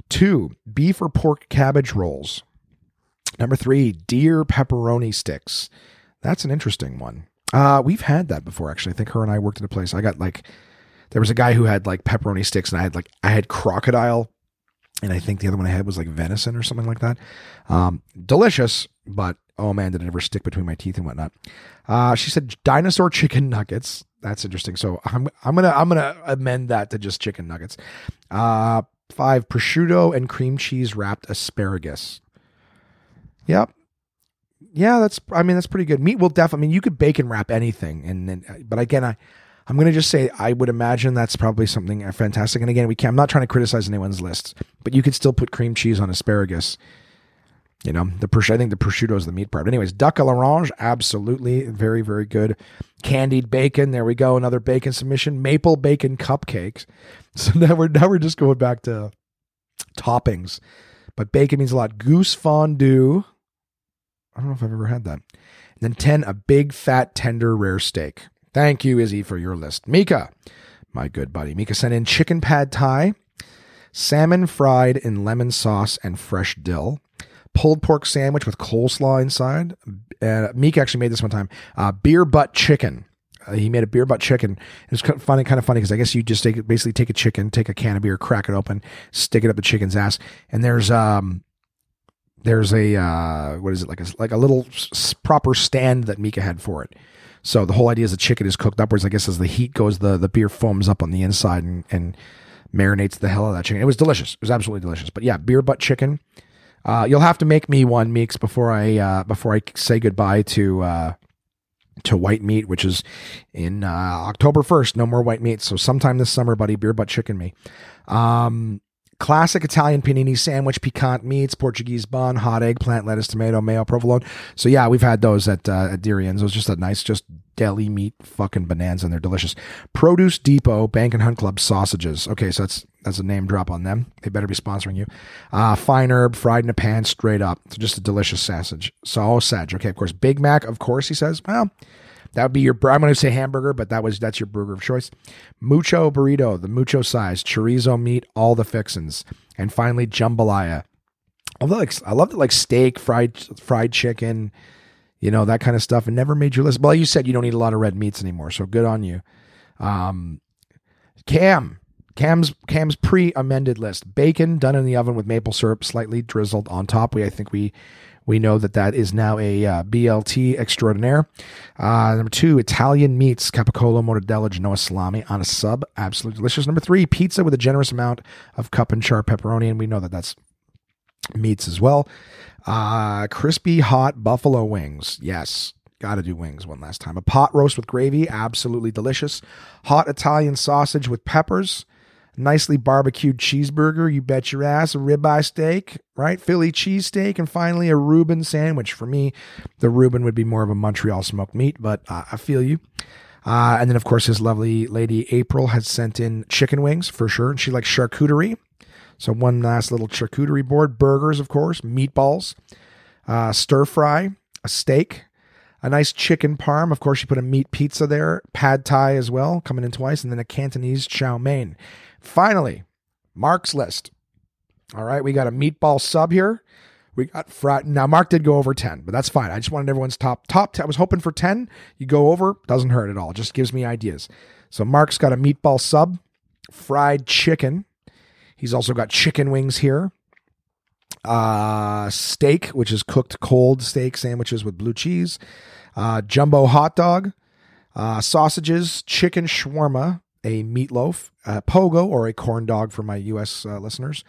Two, beef or pork cabbage rolls. Number three, deer pepperoni sticks. That's an interesting one. Uh, we've had that before, actually. I think her and I worked at a place. I got like, there was a guy who had like pepperoni sticks, and I had like, I had crocodile, and I think the other one I had was like venison or something like that. Um, delicious, but oh man, did it ever stick between my teeth and whatnot. Uh, she said dinosaur chicken nuggets. That's interesting. So I'm I'm gonna I'm gonna amend that to just chicken nuggets. Uh, five prosciutto and cream cheese wrapped asparagus. Yep, yeah, that's. I mean, that's pretty good. Meat will definitely. I mean, you could bacon wrap anything, and then. But again, I, I'm to just say I would imagine that's probably something fantastic. And again, we can. I'm not trying to criticize anyone's list, but you could still put cream cheese on asparagus. You know, the I think the prosciutto is the meat part. But anyways, duck à l'orange, absolutely, very very good. Candied bacon, there we go, another bacon submission. Maple bacon cupcakes. So now we're now we're just going back to toppings, but bacon means a lot. Goose fondue, I don't know if I've ever had that. And then 10, a big, fat, tender, rare steak. Thank you, Izzy, for your list. Mika, my good buddy. Mika sent in chicken pad thai, salmon fried in lemon sauce and fresh dill, pulled pork sandwich with coleslaw inside. Uh, Mika actually made this one time. Uh, beer butt chicken. Uh, he made a beer butt chicken. It was kind of funny, kind of funny because I guess you just take basically take a chicken, take a can of beer, crack it open, stick it up the chicken's ass, and there's um there's a uh, what is it like a like a little s- proper stand that Mika had for it. So the whole idea is the chicken is cooked upwards. I guess as the heat goes, the the beer foams up on the inside and, and marinates the hell out of that chicken. It was delicious. It was absolutely delicious. But yeah, beer butt chicken. Uh, you'll have to make me one, Meeks, before I uh, before I say goodbye to uh, to white meat, which is in uh, October 1st. No more white meat. So sometime this summer, buddy, beer butt chicken me. Um, classic Italian panini sandwich, piquant meats, Portuguese bun, hot eggplant, lettuce, tomato, mayo, provolone. So yeah, we've had those at uh, at Durian's. It was just a nice, just deli meat fucking bonanza, and they're delicious. Produce Depot Bank and Hunt Club sausages. Okay, so that's that's a name drop on them. They better be sponsoring you. Uh, fine herb, fried in a pan, straight up. So just a delicious sausage. Sausage. Okay, of course. Big Mac, of course. He says. Well. That would be your. I'm going to say hamburger, but that was that's your burger of choice. Mucho burrito, the mucho size, chorizo meat, all the fixins, and finally jambalaya. I love like I love it like steak, fried fried chicken, you know that kind of stuff. And never made your list. Well, you said you don't eat a lot of red meats anymore, so good on you. Um, Cam, Cam's Cam's pre-amended list: bacon done in the oven with maple syrup, slightly drizzled on top. We I think we we know that that is now a uh, BLT extraordinaire. Uh, number two, Italian meats, capicola, mortadella, Genoa salami on a sub. Absolutely delicious. Number three, pizza with a generous amount of cup and char pepperoni. And we know that that's meats as well. Uh, crispy hot buffalo wings. Yes. Got to do wings one last time. A pot roast with gravy, absolutely delicious. Hot Italian sausage with peppers nicely barbecued cheeseburger, you bet your ass, a ribeye steak, right? Philly cheesesteak, and finally a Reuben sandwich. For me, the Reuben would be more of a Montreal smoked meat, but uh, I feel you. Uh, and then, of course, his lovely lady April has sent in chicken wings for sure, and she likes charcuterie. So one last little charcuterie board, burgers, of course, meatballs, uh, stir fry, a steak, a nice chicken parm. Of course, you put a meat pizza there, pad thai as well, coming in twice, and then a Cantonese chow mein. Finally, Mark's list. All right, we got a meatball sub here. We got fried. Now, Mark did go over 10, but that's fine. I just wanted everyone's top, top 10. I was hoping for 10. You go over, doesn't hurt at all. Just gives me ideas. So, Mark's got a meatball sub, fried chicken. He's also got chicken wings here. Uh, steak, which is cooked cold steak sandwiches with blue cheese. Uh, jumbo hot dog. Uh, sausages, chicken shawarma, a meatloaf, a pogo or a corn dog for my U.S. Uh, listeners,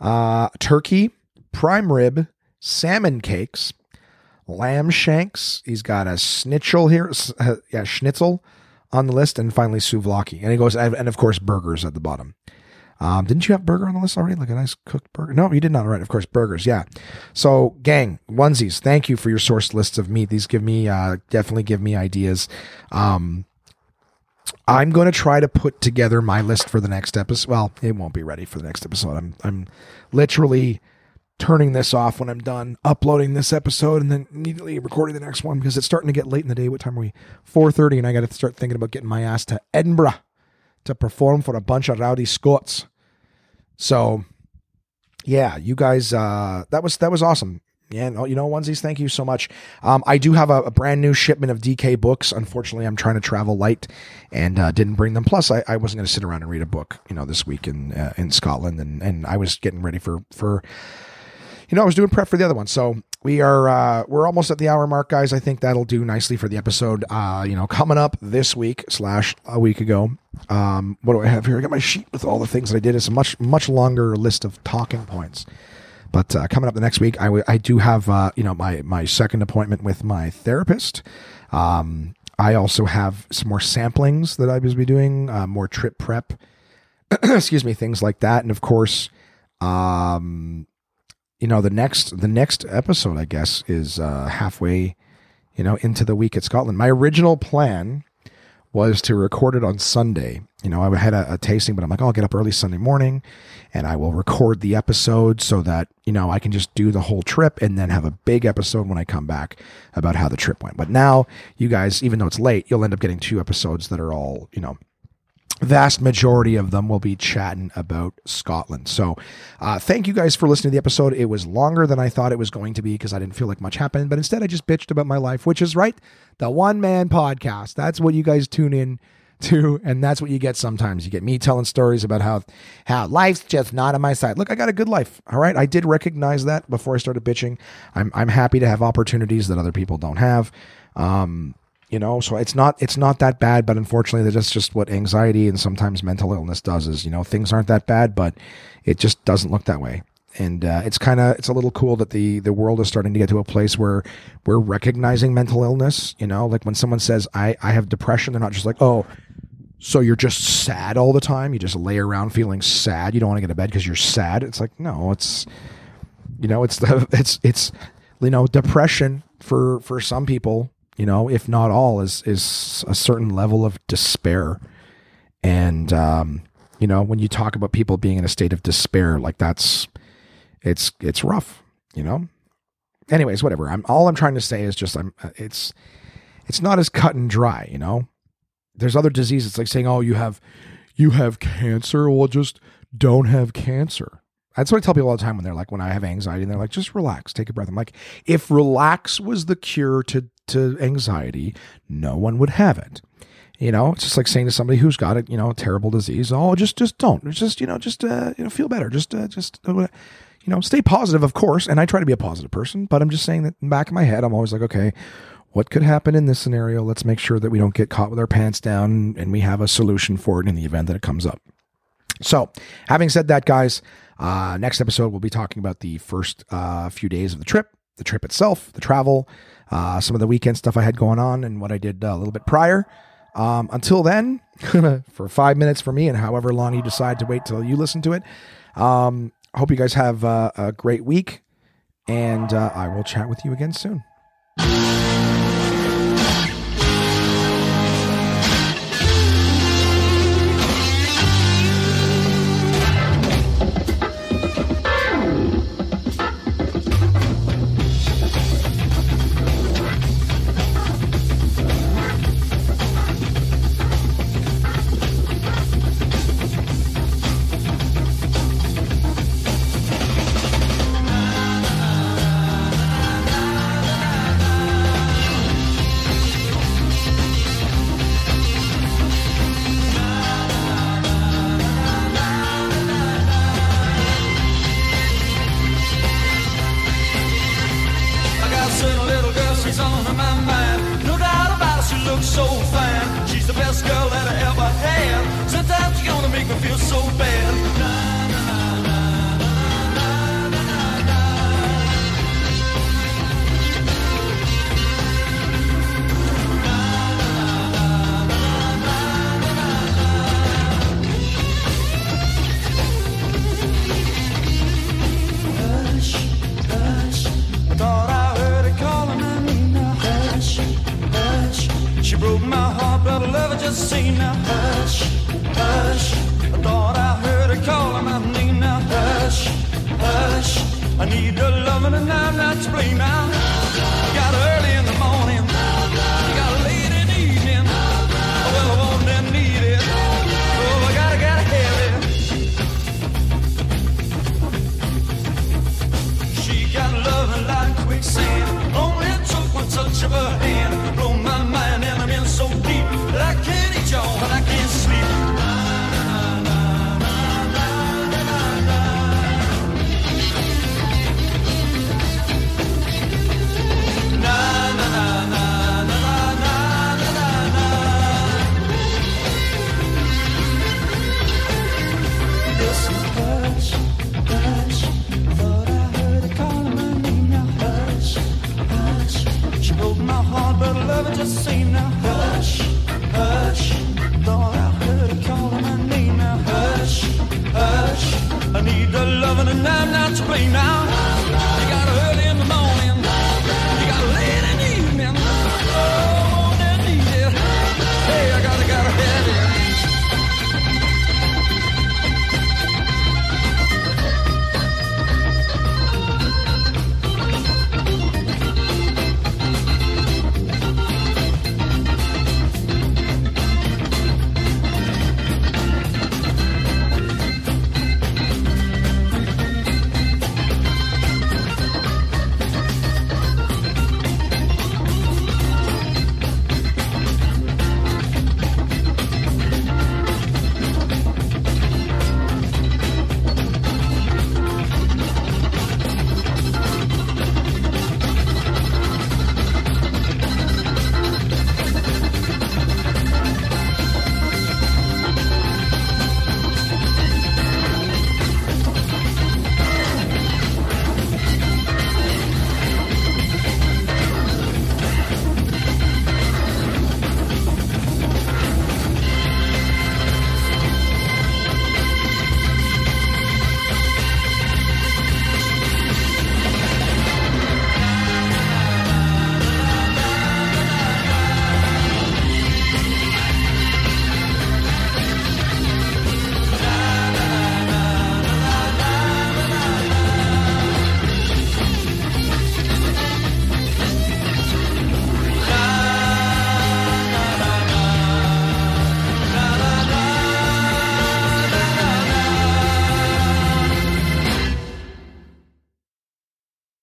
uh, turkey, prime rib, salmon cakes, lamb shanks. He's got a schnitzel here, uh, yeah, schnitzel on the list, and finally souvlaki. And he goes, and of course, burgers at the bottom. Um, didn't you have burger on the list already? Like a nice cooked burger? No, you did not. Right, of course, burgers. Yeah. So, gang, onesies. Thank you for your sourced lists of meat. These give me uh, definitely give me ideas. Um, I'm going to try to put together my list for the next episode. Well, it won't be ready for the next episode. I'm I'm literally turning this off when I'm done uploading this episode and then immediately recording the next one because it's starting to get late in the day. What time are we? 4:30 and I got to start thinking about getting my ass to Edinburgh to perform for a bunch of rowdy Scots. So, yeah, you guys uh that was that was awesome. Yeah, no, you know, onesies, thank you so much. Um, I do have a, a, brand new shipment of DK books. Unfortunately, I'm trying to travel light and uh, didn't bring them. Plus, I, I wasn't going to sit around and read a book, you know, this week in uh, in Scotland, and and I was getting ready for for, you know, I was doing prep for the other one. So we are uh, we're almost at the hour mark, guys. I think that'll do nicely for the episode. Uh, you know, coming up this week slash a week ago. Um, what do I have here? I got my sheet with all the things that I did. It's a much much longer list of talking points. But uh, coming up the next week, I, w- I do have uh, you know my my second appointment with my therapist. Um, I also have some more samplings that I was be doing, uh, more trip prep, excuse me, things like that, and of course, um, you know the next the next episode I guess is uh, halfway, you know, into the week at Scotland. My original plan was to record it on Sunday. You know, I had a, a, tasting, but I'm like, oh, I'll get up early Sunday morning and I will record the episode so that, you know, I can just do the whole trip and then have a big episode when I come back about how the trip went. But now, you guys, even though it's late, you'll end up getting two episodes that are all, you know, vast majority of them will be chatting about Scotland. So, uh, thank you guys for listening to the episode. It was longer than I thought it was going to be because I didn't feel like much happened, but instead I just bitched about my life, which is right. The one man podcast. That's what you guys tune in and that's what you get sometimes. You get me telling stories about how how life's just not on my side. Look, I got a good life. All right, I did recognize that before I started bitching. I'm I'm happy to have opportunities that other people don't have. Um, you know so it's not it's not that bad but unfortunately that's just what anxiety and sometimes mental illness does is you know things aren't that bad but it just doesn't look that way and uh, it's kind of it's a little cool that the the world is starting to get to a place where we're recognizing mental illness. You know, like when someone says I I have depression, they're not just like oh. So you're just sad all the time. You just lay around feeling sad. You don't want to get to bed because you're sad. It's like no, it's you know, it's the it's it's you know depression for for some people. You know, if not all, is is a certain level of despair, and um, you know when you talk about people being in a state of despair, like that's it's it's rough, you know. Anyways, whatever. I'm all I'm trying to say is just I'm it's it's not as cut and dry, you know. There's other diseases it's like saying, "Oh, you have you have cancer." Well, just don't have cancer. That's what I tell people all the time when they're like, when I have anxiety, and they're like, just relax, take a breath. I'm like, if relax was the cure to to anxiety, no one would have it. You know, it's just like saying to somebody who's got a you know a terrible disease, oh, just just don't, just you know, just uh, you know, feel better, just uh, just uh, you know, stay positive, of course. And I try to be a positive person, but I'm just saying that in the back of my head, I'm always like, okay, what could happen in this scenario? Let's make sure that we don't get caught with our pants down and we have a solution for it in the event that it comes up. So, having said that, guys, uh, next episode we'll be talking about the first uh, few days of the trip, the trip itself, the travel, uh, some of the weekend stuff I had going on, and what I did uh, a little bit prior. Um, until then, for five minutes for me, and however long you decide to wait till you listen to it, um, I hope you guys have uh, a great week, and uh, I will chat with you again soon. seven and not to away now.